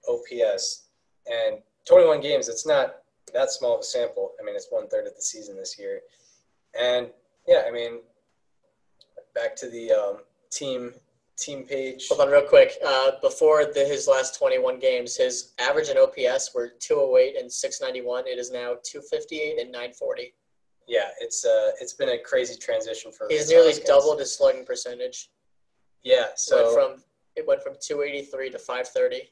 OPS. And 21 games, it's not that small of a sample. I mean, it's one third of the season this year. And yeah, I mean, back to the um, team team page. Hold on, real quick. Uh, before the, his last 21 games, his average and OPS were 208 and 691. It is now 258 and 940. Yeah, it's uh, it's been a crazy transition for. He's nearly Hoskins. doubled his slugging percentage. Yeah, So so went from it went from 283 to 530.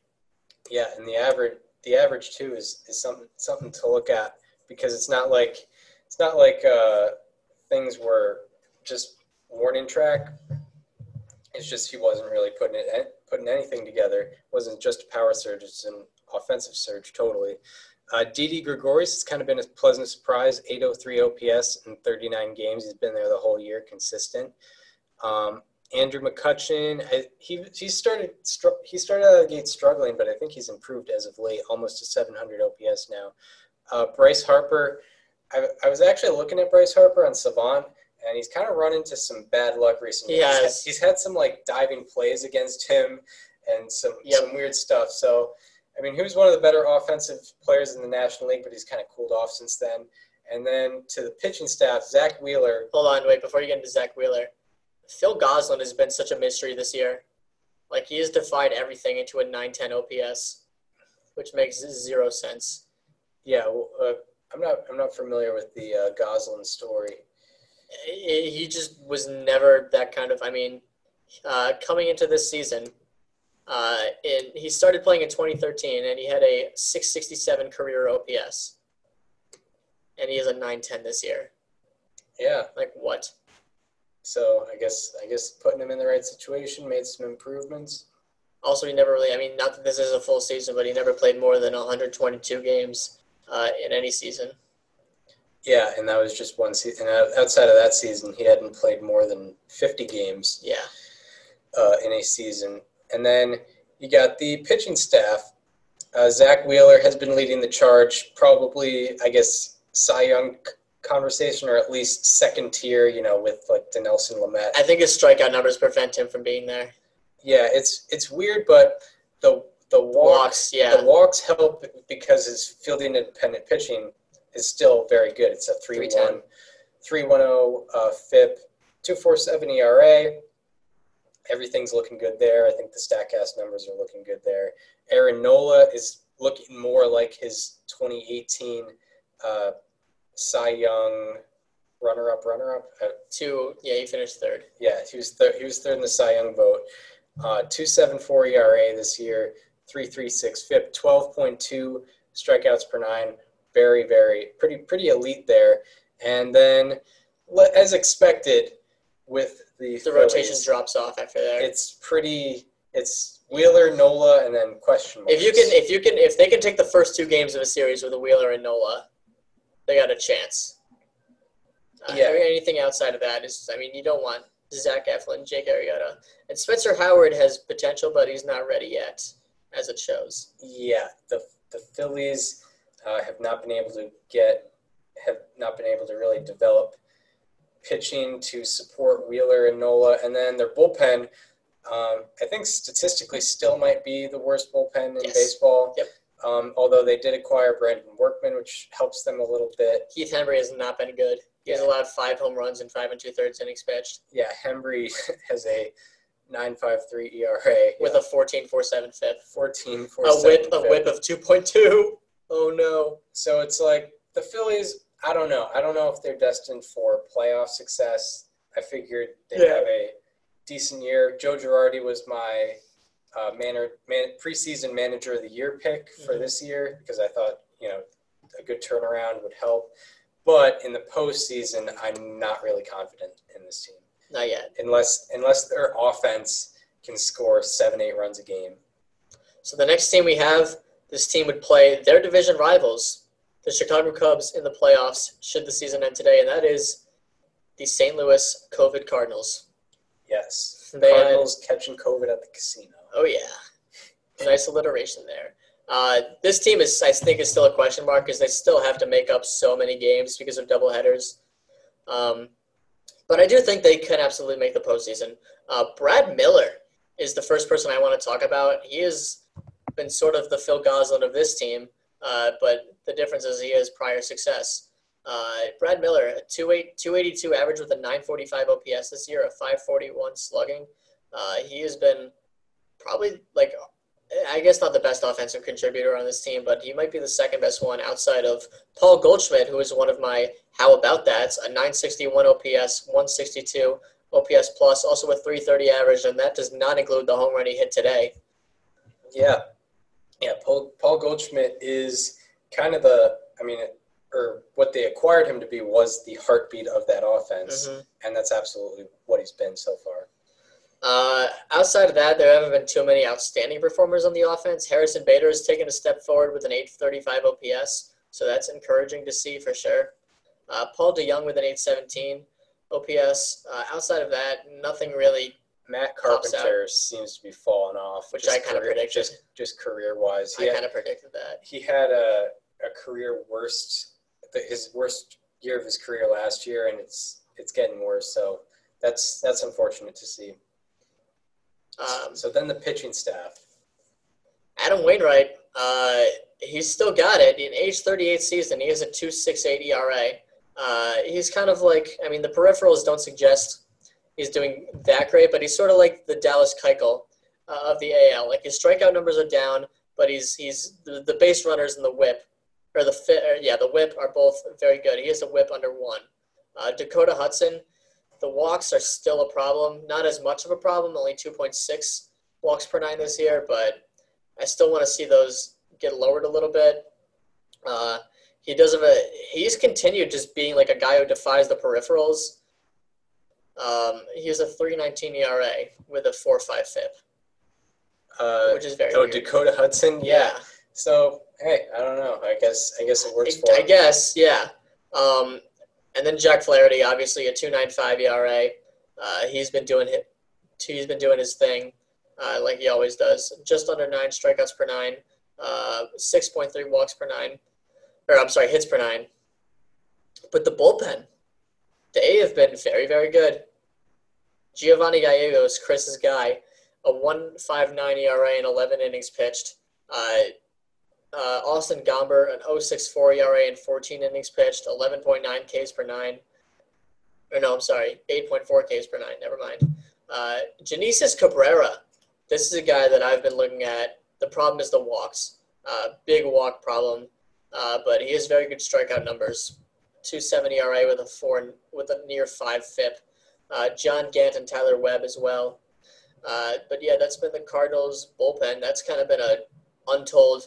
yeah, and the average the average too is, is something something to look at because it's not like it's not like uh, things were just warning track. It's just he wasn't really putting it putting anything together. It wasn't just a power surge; it's an offensive surge totally. Uh, Didi Gregorius has kind of been a pleasant surprise. 803 OPS in 39 games. He's been there the whole year, consistent. Um, Andrew McCutchen, I, he he started he started out of the gate struggling, but I think he's improved as of late, almost to 700 OPS now. Uh, Bryce Harper, I, I was actually looking at Bryce Harper on Savant, and he's kind of run into some bad luck recently. He He's had- has. He's had some like diving plays against him, and some Yep. some weird stuff. So, I mean, he was one of the better offensive players in the National League, but he's kind of cooled off since then. And then to the pitching staff, Zack Wheeler, Hold on, wait. Before you get into Zack Wheeler, Phil Gosselin has been such a mystery this year. Like he has defied everything into a 910 OPS, which makes zero sense. Yeah, well, uh, I'm not. I'm not familiar with the uh, Gosselin story. He just was never that kind of. I mean, uh, coming into this season, uh, in he started playing in 2013, and he had a 667 career OPS, and he has a 910 this year. Yeah, Like what? so I guess I guess putting him in the right situation made some improvements. Also, he never really. I mean, not that this is a full season, but he never played more than 122 games uh, in any season. Yeah, and that was just one season. And outside of that season, he hadn't played more than 50 games Yeah. uh, in a season. And then you got the pitching staff. Uh, Zack Wheeler has been leading the charge, probably, I guess, Cy Young conversation, or at least second tier. You know, with like Dinelson Lamet. I think his strikeout numbers prevent him from being there. Yeah, it's it's weird, but the the walk, Walks, yeah. the walks help because his fielding independent pitching is still very good. It's a 3 1 310. 310 uh, FIP, 247 ERA. Everything's looking good there. I think the StatCast numbers are looking good there. Aaron Nola is looking more like his 2018 uh, Cy Young runner up, runner up. Uh, Two, yeah, he finished third. yeah, he was third. He was third in the Cy Young vote. Uh, two seven four ERA this year. Three three six FIP. Twelve point two strikeouts per nine. Very very pretty pretty elite there. And then, as expected, with the The rotation drops off after there. it's pretty. It's Wheeler, Nola, and then question marks. If you can, if you can, if they can take the first two games of a series with a Wheeler and Nola, they got a chance. Uh, Yeah. Anything outside of that is, I mean, you don't want Zach Eflin, Jake Arrieta, and Spencer Howard has potential, but he's not ready yet, as it shows. Yeah, the the Phillies uh, have not been able to get have not been able to really develop pitching to support Wheeler and Nola, and then their bullpen. Um, I think statistically still might be the worst bullpen in Yes. baseball. Yep. Um, although they did acquire Brandon Workman, which helps them a little bit. Heath Hembree has not been good. He has Yeah. allowed five home runs and five and two thirds innings pitched Yeah, Henry has a 9.53 ERA with a 14.47 FIP. 14 A whip, a whip of 2.2. Oh no. So it's like the Phillies. I don't know. I don't know if they're destined for playoff success. I figured they'd Yeah. have a decent year. Joe Girardi was my uh, manner, man, preseason manager of the year pick for Mhm. this year because I thought you know a good turnaround would help. But in the postseason, I'm not really confident in this team Not yet. unless unless their offense can score seven, eight runs a game. So the next team we have, this team would play their division rivals, the Chicago Cubs, in the playoffs should the season end today, and that is the St. Louis COVID Cardinals. Yes, They had- Cardinals catching COVID at the casino. Oh yeah, nice alliteration there. Uh, this team is, I think, is still a question mark because they still have to make up so many games because of doubleheaders. Um, but I do think they can absolutely make the postseason. Uh, Brad Miller is the first person I want to talk about. He has been sort of the Phil Gosselin of this team, uh, but the difference is he has prior success. Uh, Brad Miller, a 282 average with a 945 OPS this year, a 541 slugging. Uh, he has been probably like I guess not the best offensive contributor on this team, but he might be the second best one outside of Paul Goldschmidt, who is one of my how about that's a 961 OPS, 162 OPS plus, also a 330 average, and that does not include the home run he hit today. Yeah, yeah. Paul Paul Goldschmidt is kind of the. I mean, or what they acquired him to be was the heartbeat of that offense, Mhm. and that's absolutely what he's been so far. Uh, outside of that, there haven't been too many outstanding performers on the offense. Harrison Bader has taken a step forward with an 835 OPS, so that's encouraging to see for sure. Uh, Paul DeJong with an 817 OPS. Uh, outside of that, nothing really. Matt Carpenter seems to be falling off, Which I kinda career- predicted. Just just career wise, he I kind of predicted that. he had a a career worst the- his worst year of his career last year, and it's it's getting worse. So that's that's unfortunate to see. Um, So then the pitching staff. Adam Wainwright, uh, he's still got it. In age 38 season, he has a 2.68 ERA. Uh, he's kind of like, I mean, the peripherals don't suggest he's doing that great, but he's sort of like the Dallas Keuchel uh, of the AL. Like his strikeout numbers are down, but he's he's the, the base runners and the whip, or the fit, or, yeah, the whip are both very good. He has a whip under one. Uh, Dakota Hudson, the walks are still a problem. Not as much of a problem, only 2.6 walks per nine this year, but I still want to see those get lowered a little bit. Uh, he does have a he's continued just being like a guy who defies the peripherals. Um, he has a 3.19 ERA with a 4.5 FIP, Uh, which is very oh, weird. Dakota Hudson. yeah. So hey, I don't know. I guess I guess it works I, for I him. guess, yeah. Um, and then Jack Flaherty, obviously a 2.95 ERA. Uh, he's been doing it. He's been doing his thing, uh, like he always does. Just under nine strikeouts per nine, uh, 6.3 walks per nine, or I'm sorry, hits per nine. But the bullpen, they have been very, very good. Giovanny Gallegos, Chris's guy, a 1.59 ERA in 11 innings pitched. Uh, uh, Austin Gomber, an 0.64 ERA in 14 innings pitched, 11.9 Ks per nine. Or no, I'm sorry, 8.4 Ks per nine. Never mind. Uh, Genesis Cabrera. This is a guy that I've been looking at. The problem is the walks. Uh, big walk problem, uh, but he has very good strikeout numbers. 270 ERA with a four with a near five FIP. Uh, John Gant and Tyler Webb as well. Uh, but yeah, that's been the Cardinals' bullpen. That's kind of been a untold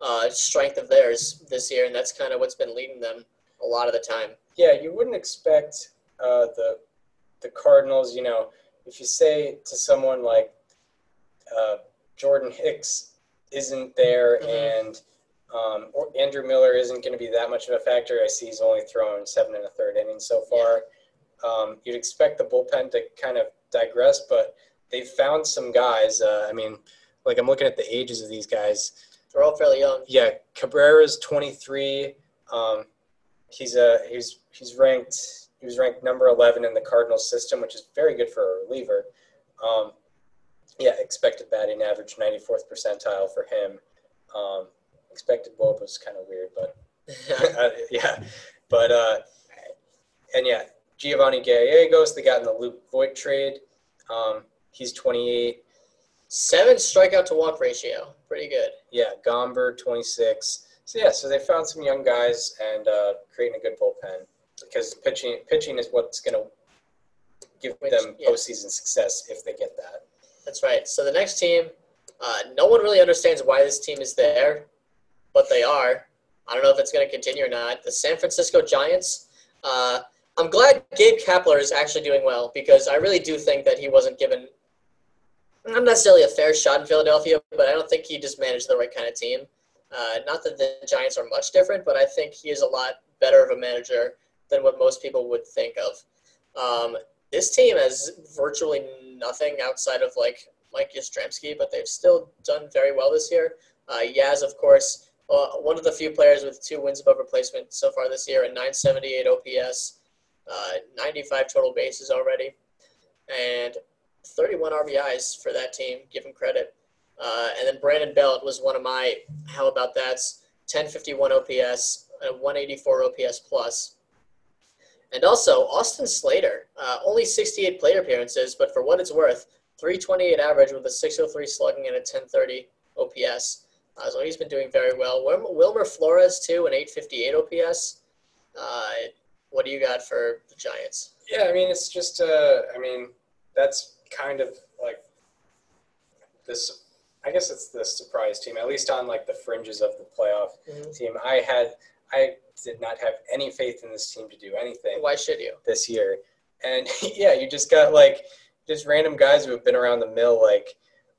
uh, strength of theirs this year, and that's kind of what's been leading them a lot of the time. Yeah, you wouldn't expect uh, the the Cardinals. You know, if you say to someone like uh, Jordan Hicks isn't there Mhm. and um, or Andrew Miller isn't going to be that much of a factor. I see he's only thrown seven and a third innings so far. Um, you'd expect the bullpen to kind of digress, but they've found some guys. Uh, I mean, like I'm looking at the ages of these guys. They're all fairly young. Yeah, Cabrera's 23. Um, he's a he's he's ranked he was ranked number 11 in the Cardinals system, which is very good for a reliever. Um, yeah, expected batting average 94th percentile for him. Um, expected WOBA was kind of weird, but uh, yeah, but uh, and yeah, Giovanny Gallegos they got in the Luke Voit trade. Um, he's 28. Seven strikeout to walk ratio. Pretty good. Yeah, Gomber 26. So yeah, so they found some young guys and uh, creating a good bullpen because pitching pitching is what's going to give Which- them yeah. postseason success if they get that. That's right. So the next team, uh, no one really understands why this team is there, but they are. I don't know if it's going to continue or not. The San Francisco Giants. Uh, I'm glad Gabe Kapler is actually doing well because I really do think that he wasn't given, not necessarily a fair shot in Philadelphia, but I don't think he just managed the right kind of team. Uh, not that the Giants are much different, but I think he is a lot better of a manager than what most people would think of. Um, this team has virtually nothing outside of like Mike Yastrzemski, but they've still done very well this year. Uh, Yaz, of course, uh, one of the few players with two wins above replacement so far this year, and 978 OPS, uh, 95 total bases already, and 31 RBIs for that team. Give him credit. Uh, and then Brandon Belt was one of my how about that's 1051 OPS, a 184 OPS plus. And also, Austin Slater, uh, only 68 plate appearances, but for what it's worth, 328 average with a 603 slugging and a 1030 OPS. Uh, so he's been doing very well. Wilmer, Wilmer Flores, too, an 858 OPS. What do you got for the Giants? Yeah, I mean it's just uh, I mean that's kind of like this. I guess it's the surprise team, at least on like the fringes of the playoff Mhm. team. I had I did not have any faith in this team to do anything. Why should you? this year. And yeah, you just got like just random guys who have been around the mill, like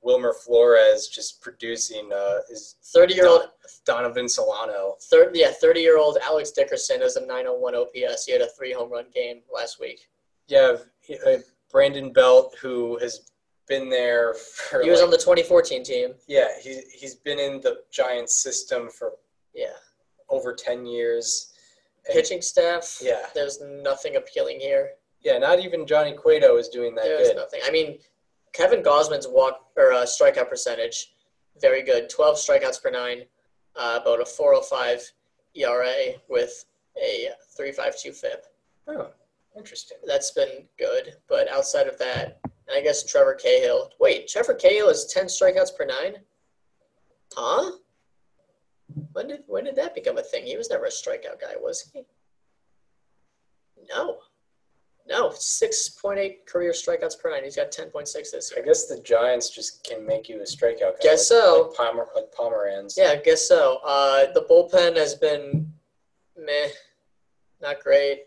Wilmer Flores, just producing uh, is 30 year old, Donovan Solano. third, yeah, 30 year old Alex Dickerson has a 901 OPS. He had a three home run game last week. Yeah, uh, Brandon Belt, who has been there for. He was like- on the 2014 team. Yeah, he he's been in the Giants system for Yeah. over ten years. And- Pitching staff. Yeah. There's nothing appealing here. Yeah, not even Johnny Cueto is doing that There's good. nothing. I mean, Kevin Gausman's walk or uh, strikeout percentage, very good. 12 strikeouts per nine, uh, about a 405 ERA with a 352 FIP. Oh, interesting. That's been good. But outside of that, and I guess Trevor Cahill. Wait, Trevor Cahill is 10 strikeouts per nine? Huh? When did when did that become a thing? He was never a strikeout guy, was he? No. No, 6.8 career strikeouts per nine. He's got 10.6 this year. I guess the Giants just can make you a strikeout guy. Guess so. Like, Palmer, like Pomeranz. Yeah, I guess so. Uh, the bullpen has been meh, not great.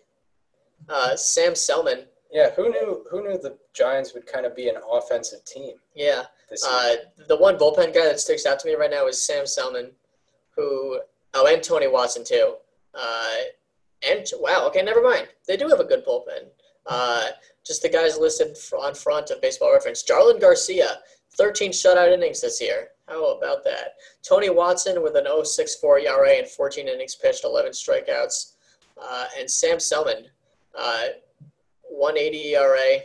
Uh, Sam Selman, Yeah, who knew? Who knew the Giants would kind of be an offensive team yeah. Uh, the one bullpen guy that sticks out to me right now is Sam Selman, who oh, and Tony Watson too. Uh, and wow, okay, never mind. They do have a good bullpen. Uh, just the guys listed on front of Baseball Reference: Jarlin Garcia, 13 shutout innings this year. How about that? Tony Watson with an 0.64 ERA and 14 innings pitched, 11 strikeouts, uh, and Sam Selman, uh, 180 ERA,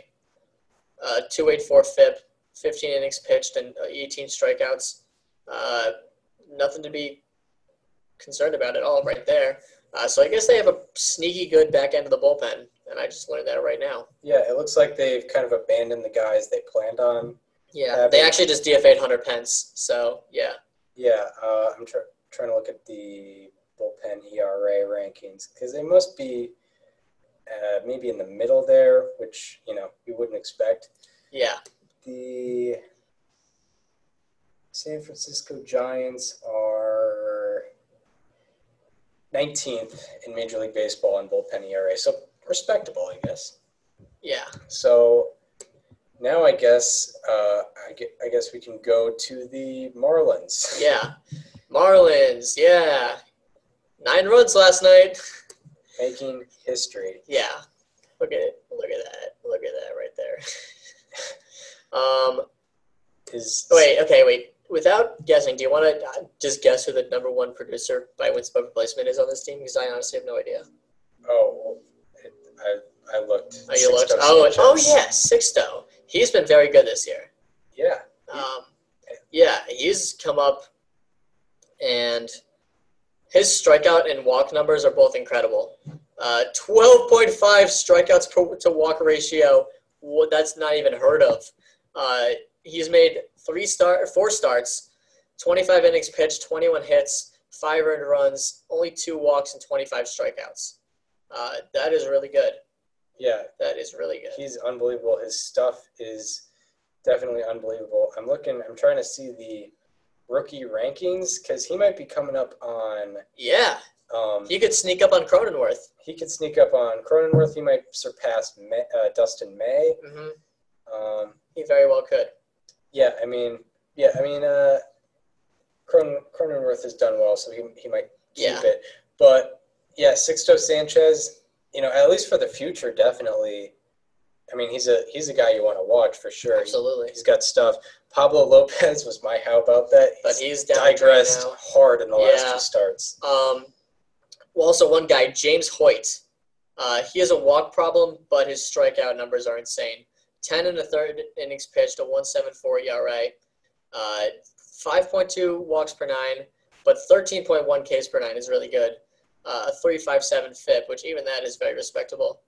uh, 284 FIP, 15 innings pitched and uh, 18 strikeouts. Uh, nothing to be concerned about at all right there. So I guess they have a sneaky good back end of the bullpen, and I just learned that right now. Yeah, it looks like they've kind of abandoned the guys they planned on. Yeah, Have they actually just DFA'd Hunter Pence. So yeah, Yeah, uh, I'm try- trying to look at the bullpen ERA rankings because they must be uh, maybe in the middle there, which you know you wouldn't expect. yeah, The San Francisco Giants are 19th in Major League Baseball in bullpen ERA, so respectable, I guess. yeah. So now I guess uh, I, gue- I guess we can go to the Marlins. Yeah. Marlins, yeah. Nine runs last night. making history. Yeah. Look at it. Look at that. Look at that right there. um Is wait, okay, wait. Without guessing, do you want to just guess who the number one producer by wins above replacement is on this team? Because I honestly have no idea. Oh, I looked. Oh, you looked. Oh, oh yeah, Sixto. He's been very good this year. yeah. Um, yeah, he's come up, and his strikeout and walk numbers are both incredible. Uh, Twelve point five strikeouts per, to walk ratio. What that's not even heard of. Uh, he's made three start, four starts, twenty five innings pitched, twenty one hits, five earned runs, only two walks, and twenty five strikeouts. Uh, that is really good. Yeah, That is really good. he's unbelievable. His stuff is definitely unbelievable. I'm looking. I'm trying to see the rookie rankings because he might be coming up on. Yeah, Um, he could sneak up on Cronenworth. he could sneak up on Cronenworth. He might surpass May, uh, Dustin May. Mm-hmm. Um, He very well could. yeah, I mean, yeah, I mean, uh, Cronin, Cronenworth has done well, so he, he might keep Yeah. it. But yeah, Sixto Sanchez, you know, at least for the future, definitely. I mean, he's a he's a guy you want to watch for sure. Absolutely. He's got stuff. Pablo Lopez was my how about that. But he's digressed right hard in the last two starts. Um, well, also one guy, James Hoyt. Uh, he has a walk problem, but his strikeout numbers are insane. Ten and a third innings pitched, a one seven four ERA, uh, five point two walks per nine, but thirteen point one Ks per nine is really good. Uh, a five seven FIP, which even that is very respectable.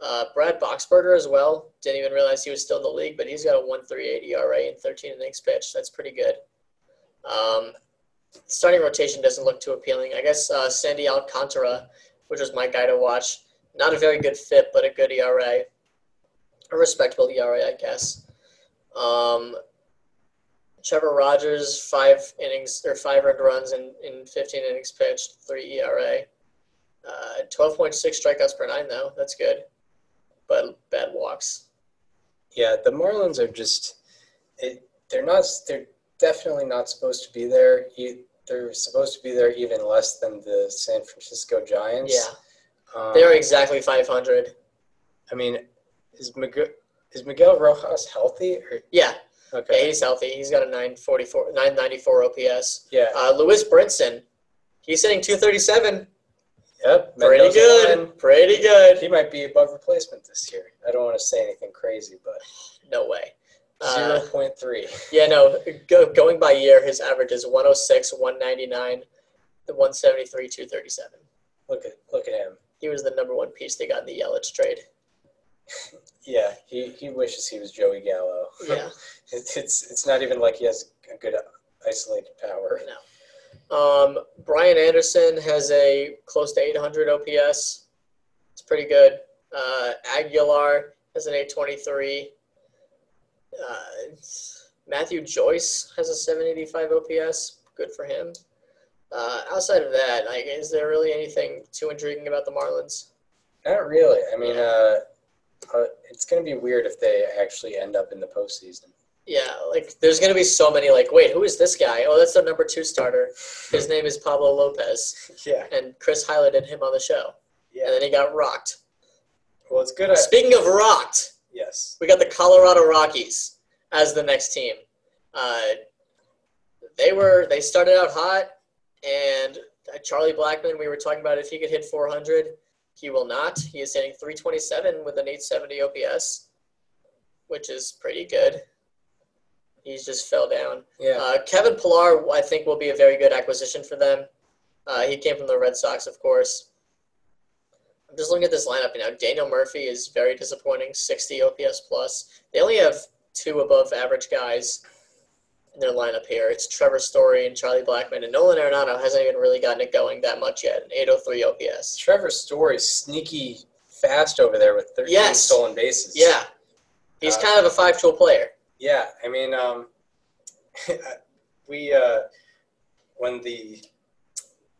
Uh, Brad Boxberger as well. Didn't even realize he was still in the league, but he's got a one three eight ERA and thirteen innings pitched. That's pretty good. Um, starting rotation doesn't look too appealing. I guess uh, Sandy Alcantara, which was my guy to watch, not a very good fit, but a good ERA, a respectable ERA, I guess. Um, Trevor Rogers, five innings or five earned runs in, in 15 innings pitched, three ERA. Uh, 12.6 strikeouts per nine, though. That's good, but bad walks. Yeah, the Marlins are just it, they're not they're definitely not supposed to be there. You, they're supposed to be there even less than the San Francisco Giants. Yeah, um, they're exactly 500. I mean, is Miguel is Miguel Rojas healthy? Or, Yeah, yeah, okay, he's healthy. He's got a 944, 994 OPS. yeah, Uh, Lewis Brinson, he's hitting 237. Yep, Pretty Mendoza good. line. Pretty good. He might be above replacement this year. I don't want to say anything crazy, but No way. zero Uh, point three. yeah, no. Go, going by year, his average is 106, 199, the 173, 237. Look at look at him. He was the number one piece they got in the Yelich trade. Yeah, he, he wishes he was Joey Gallo. Yeah. it's it's it's not even like he has a good isolated power. Um, Brian Anderson has a close to 800 OPS. It's pretty good. Uh, Aguilar has an 823. Uh, Matthew Joyce has a 785 OPS. Good for him. Uh, outside of that, like, is there really anything too intriguing about the Marlins? Not really. I mean, uh, uh, it's going to be weird if they actually end up in the postseason. Yeah, like there's gonna be so many. Like, wait, who is this guy? Oh, that's their number two starter. His name is Pablo Lopez, Yeah, and Chris highlighted him on the show, Yeah. and then he got rocked. Well, it's good. Speaking of rocked, yes. we got the Colorado Rockies as the next team. Uh, they were they started out hot, and uh, Charlie Blackmon. We were talking about if he could hit 400, he will not. He is hitting 327 with an 870 OPS, which is pretty good. He's just fell down. Yeah. Uh, Kevin Pillar, I think, will be a very good acquisition for them. Uh, he came from the Red Sox, of course. I'm just looking at this lineup now. Daniel Murphy is very disappointing, 60 OPS plus. They only have two above average guys in their lineup here. It's Trevor Story and Charlie Blackmon, and Nolan Arenado hasn't even really gotten it going that much yet. An 803 OPS. Trevor Story's sneaky fast over there with 13 Yes. stolen bases. Yeah, he's Uh, kind of a five-tool player. Yeah, I mean, um, we uh, when the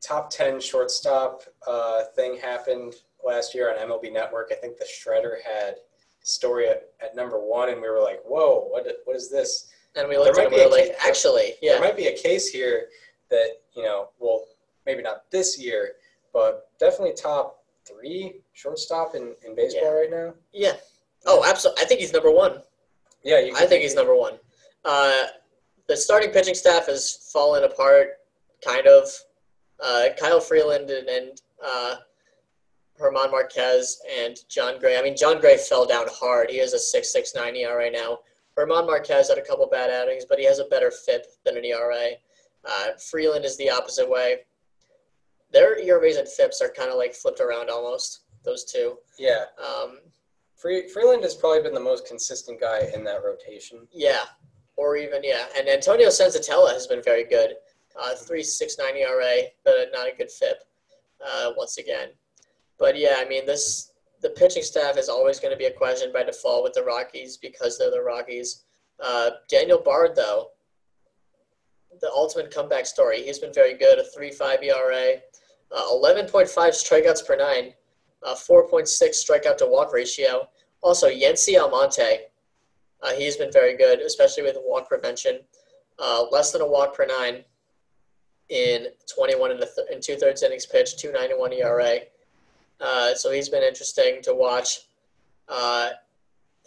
top ten shortstop uh, thing happened last year on MLB Network, I think the Shredder had Story at, at number one, and we were like, "Whoa, what? What is this?" And we looked at we were like, case- actually, yeah, There might be a case here that you know, well, maybe not this year, but definitely top three shortstop in, in baseball right now. Yeah. Oh, absolutely. I think he's number one. Yeah, you I think he's number one. Uh, the starting pitching staff has fallen apart, kind of. Uh, Kyle Freeland and, and uh, German Marquez and Jon Gray. I mean, Jon Gray fell down hard. He has a 6.69 ERA right now. German Marquez had a couple bad outings, but he has a better FIP than an ERA. Uh, Freeland is the opposite way. Their ERAs and FIPS are kind of like flipped around almost. Those two. Yeah, Um, Free, Freeland has probably been the most consistent guy in that rotation. Yeah, or even yeah, and Antonio Senzatela has been very good. Uh, three six nine ERA, but not a good FIP. Uh, once again, but yeah, I mean this the pitching staff is always going to be a question by default with the Rockies because they're the Rockies. Uh, Daniel Bard though, the ultimate comeback story. He's been very good. A three five ERA, uh, eleven point five strikeouts per nine, point six strikeout to walk ratio. Also, Yency Almonte. Uh, he's been very good, especially with walk prevention. Uh, less than a walk per nine in 21 and, th- two thirds innings pitched, 291 ERA. Uh, so he's been interesting to watch. Uh,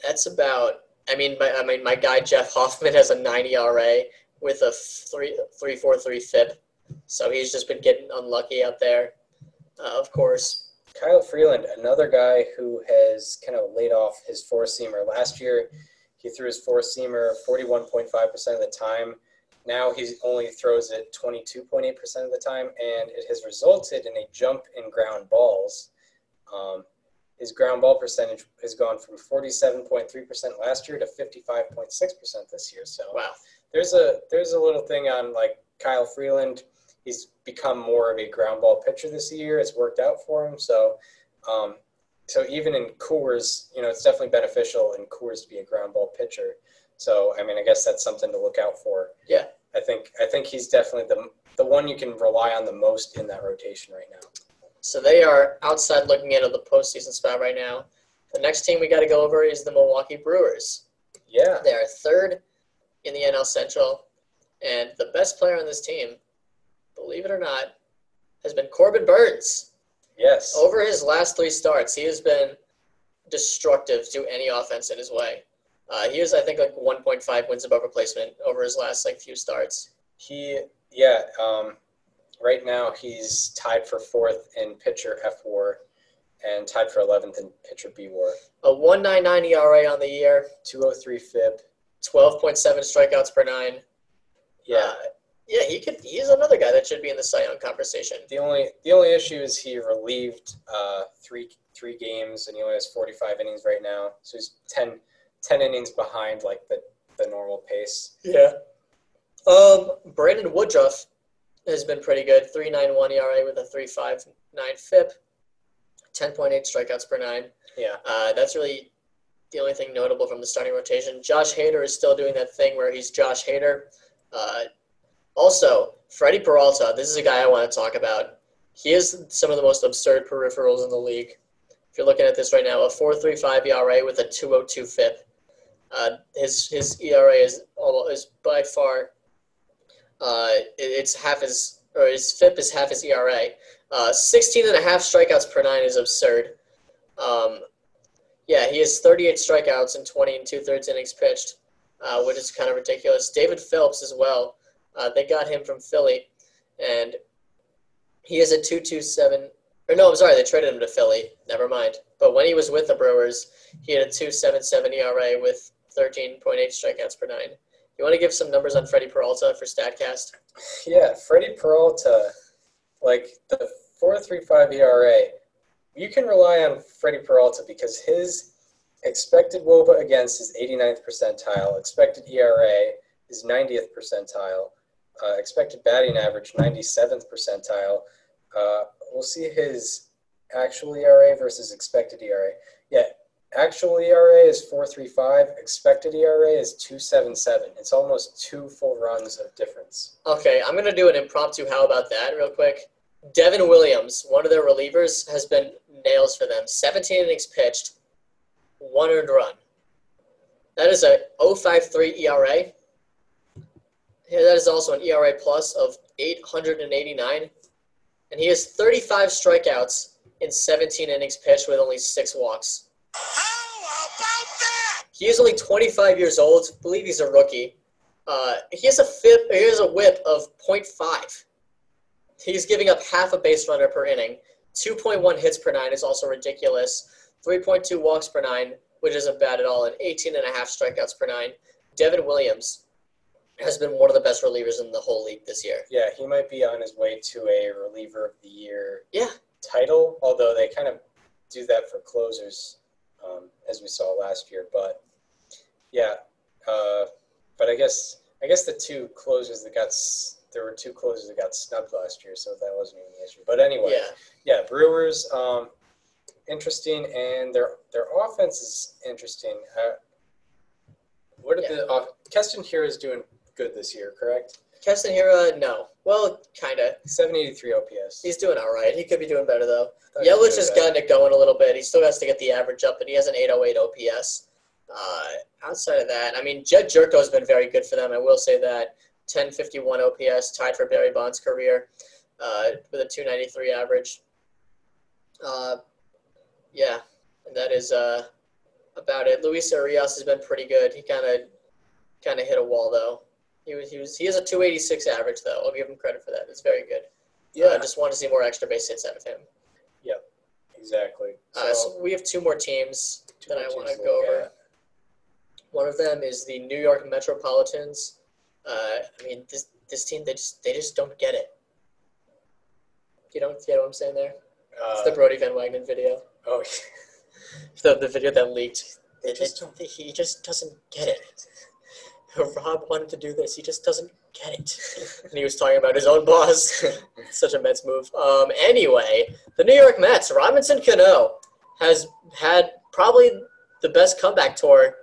that's about. I mean, my, I mean, my guy Jeff Hoffman has a 9 ERA with a three three four three FIP. So he's just been getting unlucky out there. Uh, of course, Kyle Freeland, another guy who has kind of laid off his four seamer. Last year, he threw his four seamer 41.5% of the time. Now he only throws it 22.8% of the time, and it has resulted in a jump in ground balls. Um, his ground ball percentage has gone from 47.3% last year to 55.6% this year. So wow. there's a there's a little thing on like Kyle Freeland. He's become more of a ground ball pitcher this year. It's worked out for him. So, um, so even in Coors, you know, it's definitely beneficial in Coors to be a ground ball pitcher. So, I mean, I guess that's something to look out for. Yeah. I think I think he's definitely the the one you can rely on the most in that rotation right now. So they are outside looking in at the postseason spot right now. The next team we got to go over is the Milwaukee Brewers. Yeah. They are third in the NL Central, and the best player on this team, believe it or not, has been Corbin Burnes. Yes. Over his last three starts, he has been destructive to any offense in his way. Uh, he was, I think, like 1.5 wins above replacement over his last like few starts. He, yeah, um, right now he's tied for fourth in pitcher F WAR and tied for 11th in pitcher B WAR. A 1.99 ERA on the year, 203 FIP. 12.7 strikeouts per nine. Yeah. Uh, yeah, he could. He's another guy that should be in the Cy Young conversation. The only the only issue is he relieved uh, three three games and he only has 45 innings right now. So he's 10, 10 innings behind like the, the normal pace. Yeah. Um, Brandon Woodruff has been pretty good. 3.91 ERA with a 3.59 FIP. 10.8 strikeouts per nine. Yeah. Uh, that's really the only thing notable from the starting rotation. Josh Hader is still doing that thing where he's Josh Hader. Uh, also, Freddie Peralta. This is a guy I want to talk about. He has some of the most absurd peripherals in the league. If you're looking at this right now, a 4.35 ERA with a 2.02 FIP. Uh, his his ERA is almost is by far. Uh, it- it's half his or his FIP is half his ERA. Uh, 16 and a half strikeouts per nine is absurd. Um, yeah, he has 38 strikeouts in 20 and two thirds innings pitched, uh, which is kind of ridiculous. David Phelps as well. Uh, they got him from Philly, and he has a 2.27. Or no, I'm sorry, they traded him to Philly. Never mind. But when he was with the Brewers, he had a 2.77 ERA with 13.8 strikeouts per nine. You want to give some numbers on Freddie Peralta for Statcast? Yeah, Freddie Peralta, like the 4.35 ERA, you can rely on Freddie Peralta because his expected WOBA against is 89th percentile, expected ERA is 90th percentile, uh, expected batting average 97th percentile. Uh, we'll see his actual ERA versus expected ERA. Yeah, actual ERA is 4.35, expected ERA is 2.77. It's almost two full runs of difference. Okay, I'm gonna do an impromptu. How about that, real quick? Devin Williams, one of their relievers, has been nails for them. 17 innings pitched, one earned run. That is a 0.53 ERA. That is also an ERA plus of 889, and he has 35 strikeouts in 17 innings pitched with only six walks. How about that? He is only 25 years old. I believe he's a rookie. Uh, he has a FIP. He has a WHIP of 0.5. He's giving up half a base runner per inning. 2.1 hits per nine is also ridiculous. 3.2 walks per nine, which isn't bad at all, and 18 and a half strikeouts per nine. Devin Williams has been one of the best relievers in the whole league this year. Yeah, he might be on his way to a reliever of the year Yeah. title, although they kind of do that for closers, um, as we saw last year. But yeah, uh, but I guess I guess the two closers that got there were two closers that got snubbed last year, so that wasn't even the issue. But anyway, Yeah. yeah, Brewers, um, interesting, and their their offense is interesting. Uh, what did Yeah. the off- Keston Hiura is doing good this year, correct? Keston Hiura, no. Well, kind of. 783 OPS. He's doing all right. He could be doing better, though. Thought he was Yelich has gotten it going a little bit. He still has to get the average up, but he has an 808 OPS. Uh, outside of that, I mean, Jedd Gyorko has been very good for them. I will say that 1051 OPS, tied for Barry Bonds' career uh, with a 293 average. Uh, yeah, and that is uh, about it. Luis Urias has been pretty good. He kind of kind of hit a wall though. He was, he was he has a 286 average though. I'll give him credit for that. It's very good. Yeah, I just want to see more extra base hits out of him. Yep, exactly. So, Uh, so we have two more teams two that more I want to go over. at. One of them is the New York Metropolitans. Uh, I mean, this this team they just they just don't get it. You don't get what I'm saying there? It's the Uh, Brodie Van Wagenen video, oh, the the video that leaked. They just it- he just doesn't get it. Rob wanted to do this. He just doesn't get it. and he was talking about his own boss. Such a Mets move. Um, anyway, the New York Mets, Robinson Cano has had probably the best comeback tour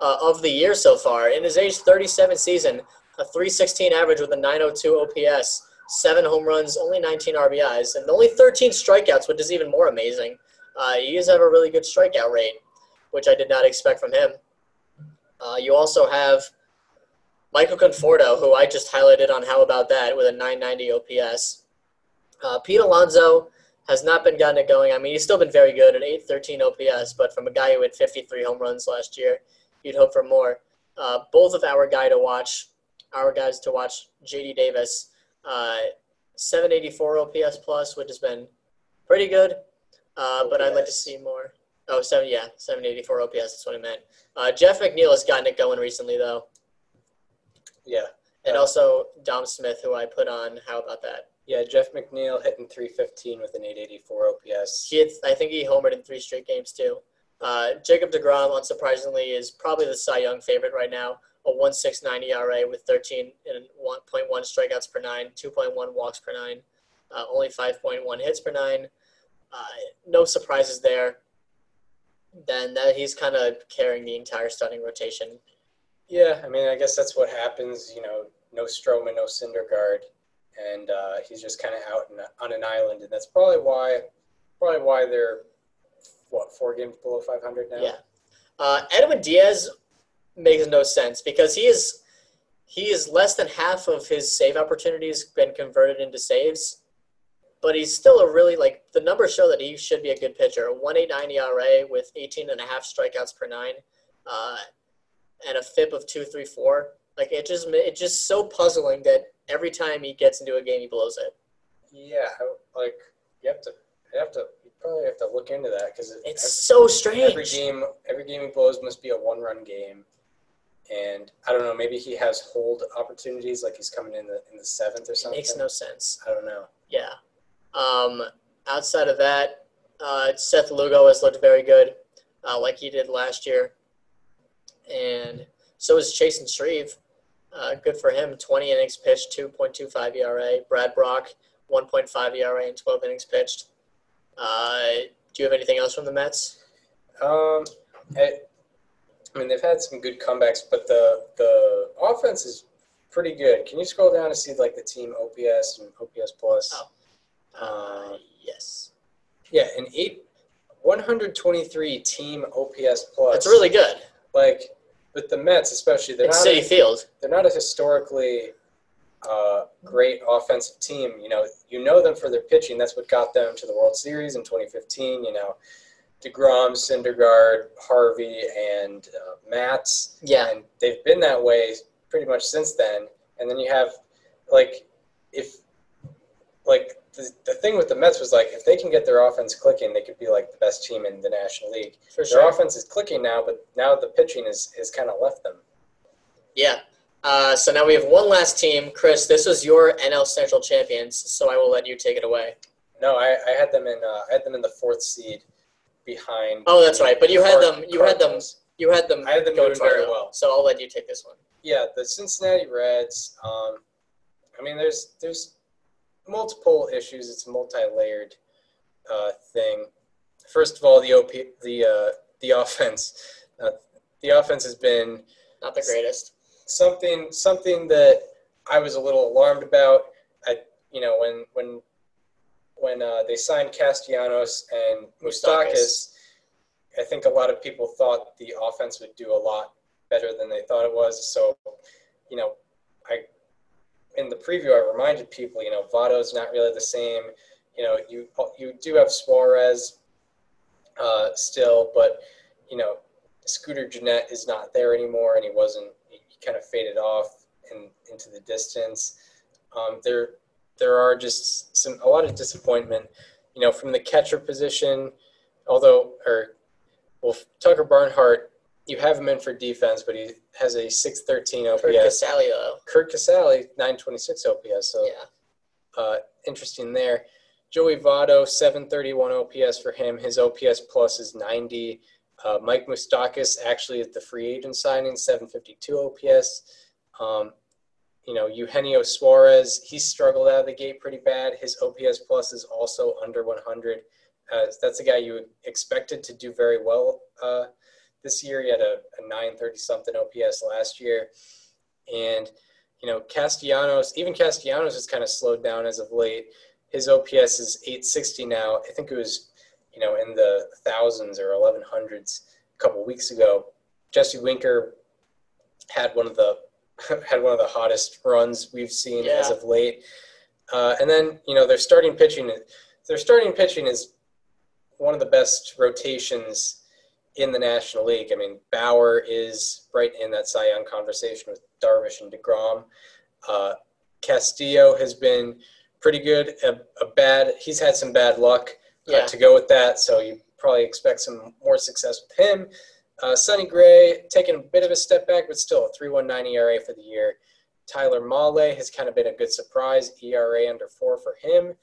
uh, of the year so far. In his age 37 season, a 316 average with a 902 OPS, seven home runs, only 19 RBIs, and only 13 strikeouts, which is even more amazing. Uh, he does have a really good strikeout rate, which I did not expect from him. Uh, you also have Michael Conforto, who I just highlighted on How About That with a 990 OPS. Uh, Pete Alonso has not been gotten it going. I mean, he's still been very good at 813 OPS, but from a guy who had 53 home runs last year, you'd hope for more. Uh, both of our guy to watch, our guys to watch, JD Davis, uh, 784 OPS plus, which has been pretty good, uh, but I'd like to see more. Oh, seven, yeah, 784 OPS, that's what I meant. Uh, Jeff McNeil has gotten it going recently, though. Yeah, And Uh, also Dom Smith, who I put on. How about that? yeah. Jeff McNeil hitting 315 with an 884 OPS. He, had, I think he homered in three straight games too. Uh, Jacob deGrom, unsurprisingly, is probably the Cy Young favorite right now. A 1.69 ERA with 13 and 1.1 strikeouts per nine, 2.1 walks per nine, uh, only 5.1 hits per nine. Uh, no surprises there. Then that he's kind of carrying the entire starting rotation. Yeah, I mean, I guess that's what happens. You know, no Stroman, no Syndergaard, and uh, he's just kind of out in, on an island, and that's probably why, probably why they're what four games below 500 now. Yeah. Uh, Edwin Diaz makes no sense because he is he is less than half of his save opportunities been converted into saves, but he's still a really like the numbers show that he should be a good pitcher. A 189 ERA with 18 and a half strikeouts per nine, uh, and a FIP of 234. Like it just it's just so puzzling that every time he gets into a game he blows it. Yeah, like you have to, you have to, you probably have to look into that because It's so strange. every game, every game he blows must be a one-run game, and I don't know. Maybe he has hold opportunities, like he's coming in the in the seventh or something. It something. makes no sense. I don't know. Yeah. Um, outside of that, uh, Seth Lugo has looked very good, uh, like he did last year, and so is Chasen Shreve. Uh, good for him. 20 innings pitched, 2.25 ERA. Brad Brach, 1.5 ERA and 12 innings pitched. Uh, do you have anything else from the Mets? Um, I, I mean, they've had some good comebacks, but the the offense is pretty good. Can you scroll down and see like the team OPS and OPS plus? Oh. Uh, Uh, yes. Yeah, an eight, 123 team OPS plus. That's really good. Like with the Mets, especially. They're It's not City a, Field. they're not a historically uh, great offensive team. You know, you know them for their pitching. That's what got them to the World Series in 2015. You know, deGrom, Syndergaard, Harvey, and uh, Matz. Yeah. and they've been that way pretty much since then. And then you have like if like the, the thing with the Mets was like if they can get their offense clicking, they could be like the best team in the National League. For Their offense is clicking now, but now the pitching is is kind of left them. Yeah. Uh, so now we have one last team. Chris, this was your NL Central champions, so I will let you take it away. No, I, I had them in uh, I had them in the fourth seed behind. Oh, that's right. But you had them. You had them. You had them. I had them going very well. So I'll let you take this one. Yeah, the Cincinnati Reds. Um, I mean, there's there's multiple issues. It's a multi-layered uh, thing. First of all, the OP the uh, the offense. Uh, the offense has been Not the greatest. something something that I was a little alarmed about. I you know when when when uh, they signed Castellanos and. Moustakas, I think a lot of people thought the offense would do a lot better than they thought it was. So, you know, I in the preview I reminded people, you know, Votto's not really the same. You know, you you do have Suarez uh, still, but you know, Scooter Gennett is not there anymore, and he wasn't. He kind of faded off in, into the distance. Um, there, there are just some a lot of disappointment, you know, from the catcher position. Although, or well, Tucker Barnhart, you have him in for defense, but he has a six thirteen OPS. Curt Casali, though. Curt Casali, nine twenty six OPS. So Yeah. uh, interesting there. Joey Votto, 731 OPS for him. His OPS plus is 90. Uh, Mike Moustakas actually at the free agent signing, 752 OPS. Um, you know, Eugenio Suarez, he struggled out of the gate pretty bad. His OPS plus is also under 100. Uh, that's a guy you expected to do very well uh, this year. He had a, a 930 something OPS last year. And, you know, Castellanos, even Castellanos has kind of slowed down as of late. His OPS is 860 now. I think it was, you know, in the thousands or 1100s a couple weeks ago. Jesse Winker had one of the had one of the hottest runs we've seen as of late. Uh, and then, you know, their starting pitching, their starting pitching is one of the best rotations in the National League. I mean, Bauer is right in that Cy Young conversation with Darvish and DeGrom. Uh, Castillo has been pretty good. A, a bad, he's had some bad luck uh, Yeah. to go with that, so you probably expect some more success with him. Uh, Sonny Gray taking a bit of a step back, but still a 3.19 ERA for the year. Tyler Mahle has kind of been a good surprise, ERA under four for him.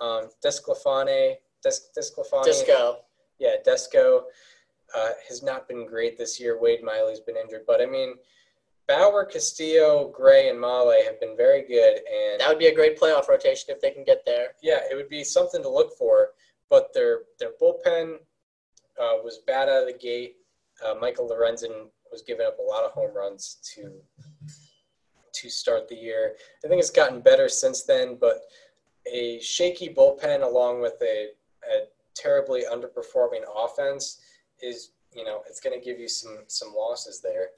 Um, Desclafani, Des, Desclafani, Disco. yeah, Desco uh, has not been great this year. Wade Miley's been injured, but I mean, Bauer, Castillo, Gray, and Mahle have been very good, and That would be a great playoff rotation if they can get there. yeah, it would be something to look for. But their their bullpen uh, was bad out of the gate. Uh, Michael Lorenzen was giving up a lot of home runs to to start the year. I think it's gotten better since then, but a shaky bullpen along with a, a terribly underperforming offense is you know it's going to give you some some losses there.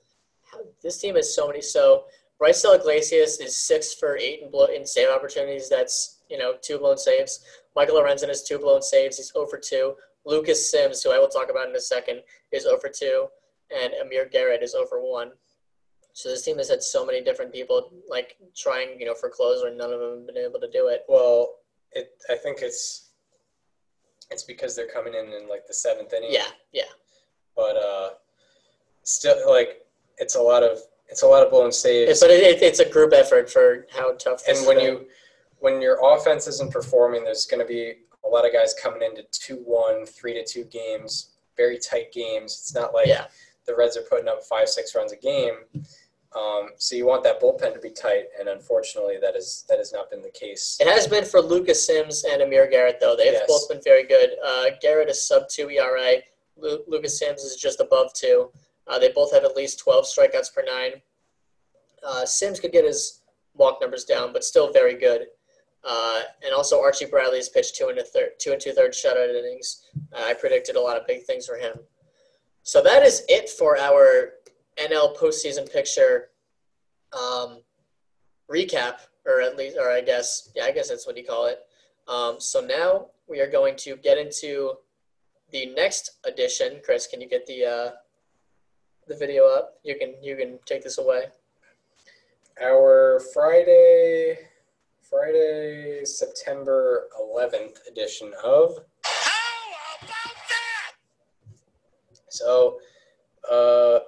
This team has so many. So Raisel Iglesias is six for eight in, blow, in save opportunities. That's you know two blown saves. Michael Lorenzen has two blown saves. He's oh over two. Lucas Sims, who I will talk about in a second, is oh over two, and Amir Garrett is oh over one. So this team has had so many different people like trying, you know, for closer, and none of them have been able to do it. Well, it I think it's it's because they're coming in in like the seventh inning. Yeah, yeah, but uh, still like it's a lot of it's a lot of blown saves. But it, it, it's a group effort for how tough. This and is when you when your offense isn't performing, there's going to be a lot of guys coming into two one, three to two games, very tight games. It's not like Yeah. the Reds are putting up five six runs a game. Um, so you want that bullpen to be tight, and unfortunately, that is that has not been the case. It has been for Lucas Sims and Amir Garrett, though. They've Yes. both been very good. Uh, Garrett is sub two ERA. Lu- Lucas Sims is just above two. Uh, they both have at least 12 strikeouts per nine. Uh, Sims could get his walk numbers down, but still very good. Uh, and also Archie Bradley has pitched two and a third, two and two thirds shutout innings. Uh, I predicted a lot of big things for him. So that is it for our NL postseason picture um, recap, or at least, or I guess, yeah, I guess that's what you call it. Um, so now we are going to get into the next edition. Chris, can you get the uh, the video up? You can you can take this away. Our Friday, Friday, September 11th edition of. How about that? So, uh,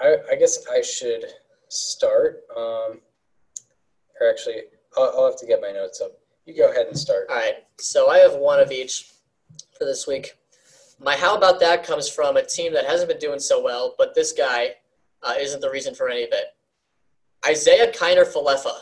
I, I guess I should start. Um, or actually, I'll, I'll have to get my notes up. You go ahead and start. All right, so I have one of each for this week. My how about that comes from a team that hasn't been doing so well, but this guy uh, isn't the reason for any of it. Isiah Kiner Falefa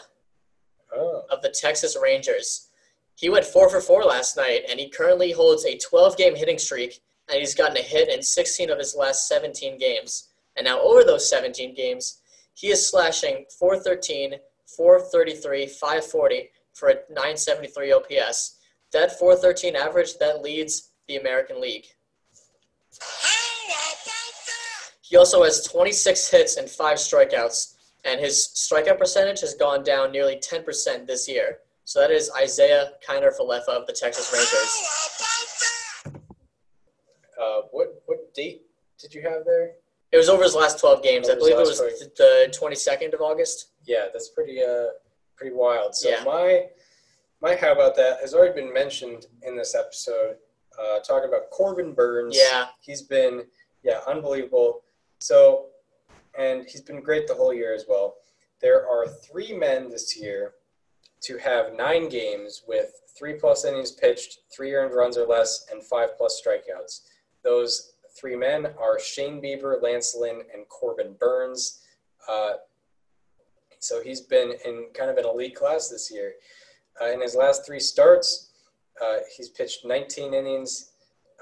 Oh, of the Texas Rangers. He went four for four last night, and he currently holds a 12 game hitting streak, and he's gotten a hit in 16 of his last 17 games. And now, over those 17 games, he is slashing 413, 433, 540 for a 973 OPS. That 413 average that leads the American League. He also has 26 hits and five strikeouts, and his strikeout percentage has gone down nearly 10% this year. So that is Isiah Kiner Falefa of the Texas Rangers. uh, what what date did you have there? It was over his last 12 games. I Over his believe it was the 22nd of August. Yeah, that's pretty uh pretty wild. So Yeah. my my how about that has already been mentioned in this episode. Uh, talking about Corbin Burnes. Yeah, he's been yeah unbelievable. So and he's been great the whole year as well. There are three men this year to have nine games with three plus innings pitched, three earned runs or less, and five plus strikeouts. Those three men are Shane Bieber, Lance Lynn, and Corbin Burnes. Uh, so he's been in kind of an elite class this year. Uh, in his last three starts, uh, he's pitched 19 innings,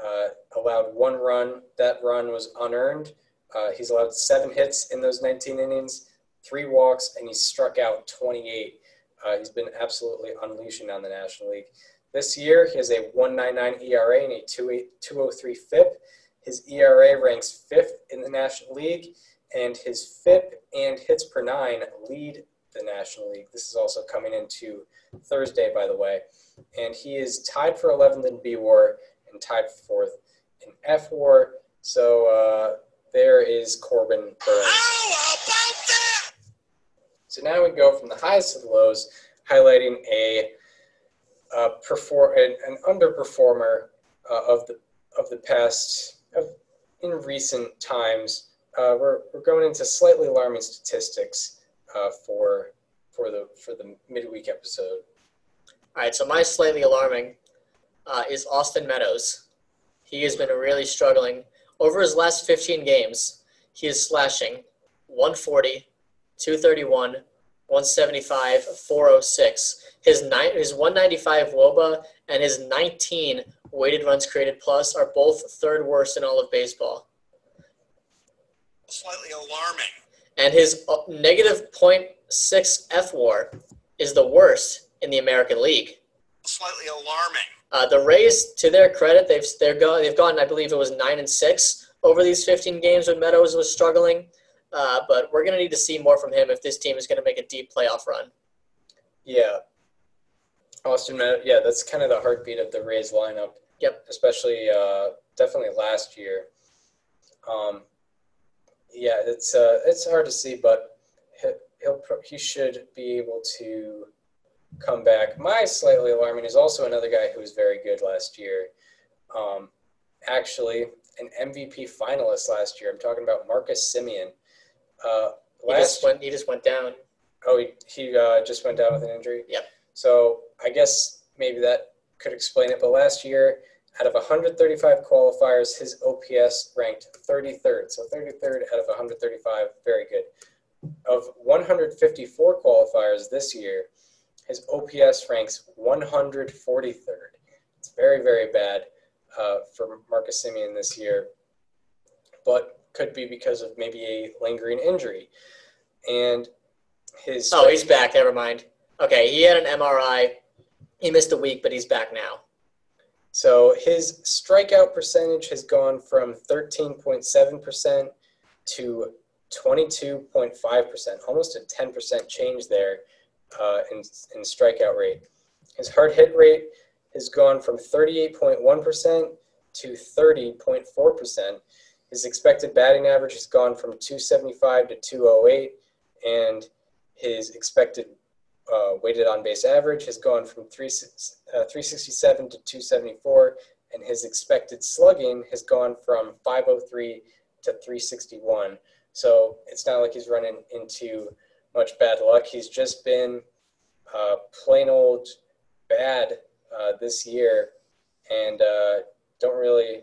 uh, allowed one run. That run was unearned. Uh, he's allowed seven hits in those 19 innings, three walks, and he's struck out 28. Uh, he's been absolutely unleashing on the National League. This year, he has a 199 ERA and a 203 FIP. His ERA ranks fifth in the National League, and his FIP and hits per nine lead the National League. This is also coming into Thursday, by the way. And he is tied for 11th in B War and tied for fourth in F War. So uh, there is Corbin Burnes. So now we go from the highs to the lows, highlighting a uh, perform an, an underperformer uh, of the of the past of in recent times. Uh, we're, we're going into slightly alarming statistics uh, for for the for the midweek episode. All right, so my slightly alarming uh, is Austin Meadows. He has been really struggling. Over his last 15 games, he is slashing 140, 231, 175, 406. His nine, his 195 WOBA and his 19 weighted runs created plus are both third worst in all of baseball. slightly alarming. And his uh, negative 0.6 F WAR is the worst in the American League. Slightly alarming. Uh, the Rays, to their credit, they've they're go, they've gone. I believe it was nine and six over these 15 games when Meadows was struggling. Uh, but we're going to need to see more from him if this team is going to make a deep playoff run. Yeah, Austin. Yeah, that's kind of the heartbeat of the Rays lineup. Yep. Especially, uh, definitely last year. Um, yeah, it's uh, it's hard to see, but he, he'll he should be able to come back. My slightly alarming is also another guy who was very good last year. Um, actually, an MVP finalist last year. I'm talking about Marcus Semien. Uh, He last just went. He just went down. Oh, he, he uh, just went down with an injury? Yep. So I guess maybe that could explain it. But last year, out of 135 qualifiers, his OPS ranked 33rd. So 33rd out of 135, very good. Of 154 qualifiers this year, his OPS ranks 143rd. It's very, very bad uh, for Marcus Semien this year, but could be because of maybe a lingering injury. And his Oh, he's back. Never mind. Okay, he had an MRI. He missed a week, but he's back now. So his strikeout percentage has gone from 13.7% to 22.5%, almost a 10% change there uh, in, in strikeout rate. His hard hit rate has gone from 38.1% to 30.4%. His expected batting average has gone from 275 to 208, and his expected uh, weighted on base average has gone from 3, uh, 367 to 274, and his expected slugging has gone from 503 to 361. So it's not like he's running into much bad luck. He's just been uh, plain old bad uh, this year, and uh, don't really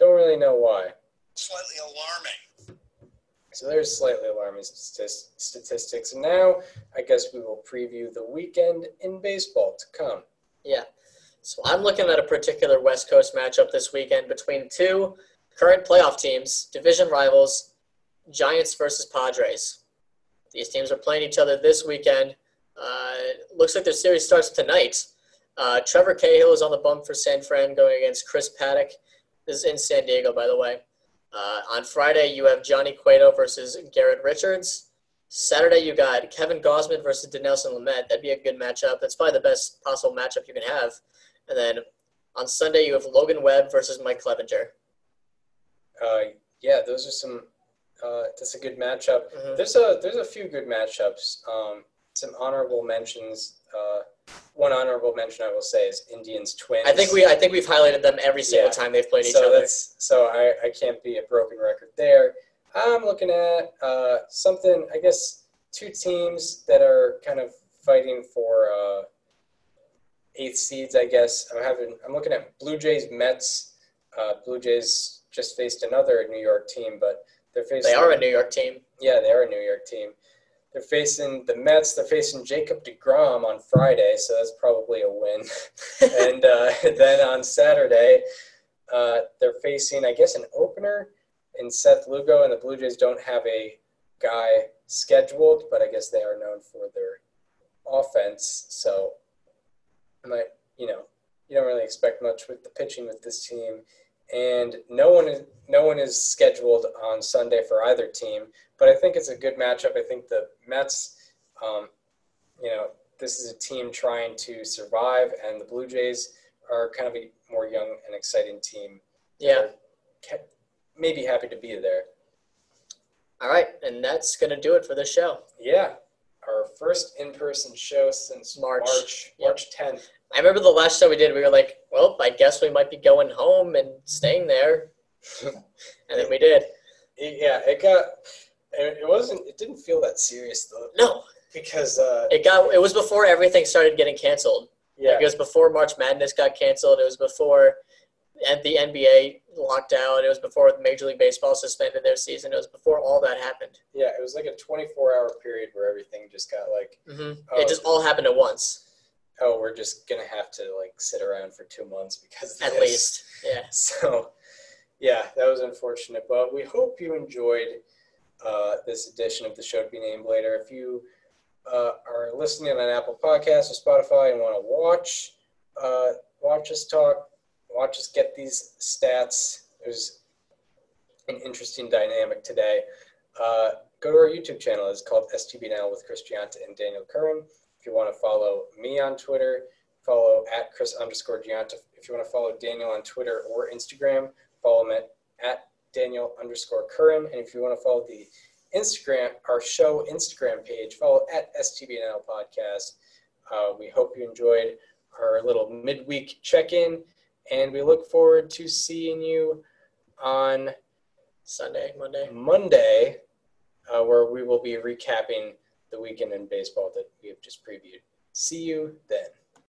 don't really know why. Slightly alarming. So there's slightly alarming statistics. And now I guess we will preview the weekend in baseball to come. Yeah. So I'm looking at a particular West Coast matchup this weekend between two current playoff teams, division rivals, Giants versus Padres. These teams are playing each other this weekend. Uh, looks like their series starts tonight. Uh, Trevor Cahill is on the bump for San Fran going against Chris Paddack. This is in San Diego, by the way. Uh, on Friday, you have Johnny Cueto versus Garrett Richards. Saturday, you got Kevin Gausman versus Dinelson Lamet. That'd be a good matchup. That's probably the best possible matchup you can have. And then on Sunday, you have Logan Webb versus Mike Clevinger. Uh, yeah, those are some. Uh, that's a good matchup. Mhm. There's a there's a few good matchups. Um, some honorable mentions. Uh, one honorable mention I will say is Indians Twins. I think we I think we've highlighted them every single Yeah. time they've played each so other. that's so I, I can't be a broken record there. I'm looking at uh, something. I guess two teams that are kind of fighting for uh, eighth seeds. I guess I'm having. I'm looking at Blue Jays Mets. Uh, Blue Jays just faced another New York team, but they're facing. They are a New York team. Yeah, they are a New York team. They're facing the Mets. They're facing Jacob DeGrom on Friday, so that's probably a win. and uh, then on Saturday, uh, they're facing, I guess, an opener in Seth Lugo, and the Blue Jays don't have a guy scheduled, but I guess they are known for their offense. So, I might, you know, you don't really expect much with the pitching with this team, and no one is no one is scheduled on Sunday for either team. But I think it's a good matchup. I think the Mets, um, you know, this is a team trying to survive, and the Blue Jays are kind of a more young and exciting team. Yeah. Maybe happy to be there. All right, and that's gonna do it for this show. Yeah, our first in-person show since March. March Yep. March 10th. I remember the last show we did. We were like, "Well, I guess we might be going home and staying there," and then we did. Yeah, it got. It it wasn't. It didn't feel that serious though, No, because uh, it got. It was before everything started getting canceled. yeah, It was before March Madness got canceled. It was before and the NBA locked out. It was before Major League Baseball suspended their season. It was before all that happened. yeah, it was like a 24-hour period where everything just got like, hmm Oh, it just all happened at once, oh, we're just gonna have to like sit around for two months because at least. Yeah. So, yeah, that was unfortunate, but we hope you enjoyed uh, this edition of the show to be named later. If you uh, are listening on Apple Podcasts or Spotify and want to watch uh, watch us talk, watch us get these stats. Was an interesting dynamic today. Uh, go to our YouTube channel. It's called STB Now with Chris Gianta and Daniel Curran. If you want to follow me on Twitter, follow at Chris underscore Gianta. If you want to follow Daniel on Twitter or Instagram, follow him at, at Daniel underscore Curran. And if you want to follow the Instagram, our show Instagram page, follow at STBNL Podcast. Uh, we hope you enjoyed our little midweek check-in, and we look forward to seeing you on Sunday, Monday. Monday uh, where we will be recapping the weekend in baseball that we have just previewed. See you then.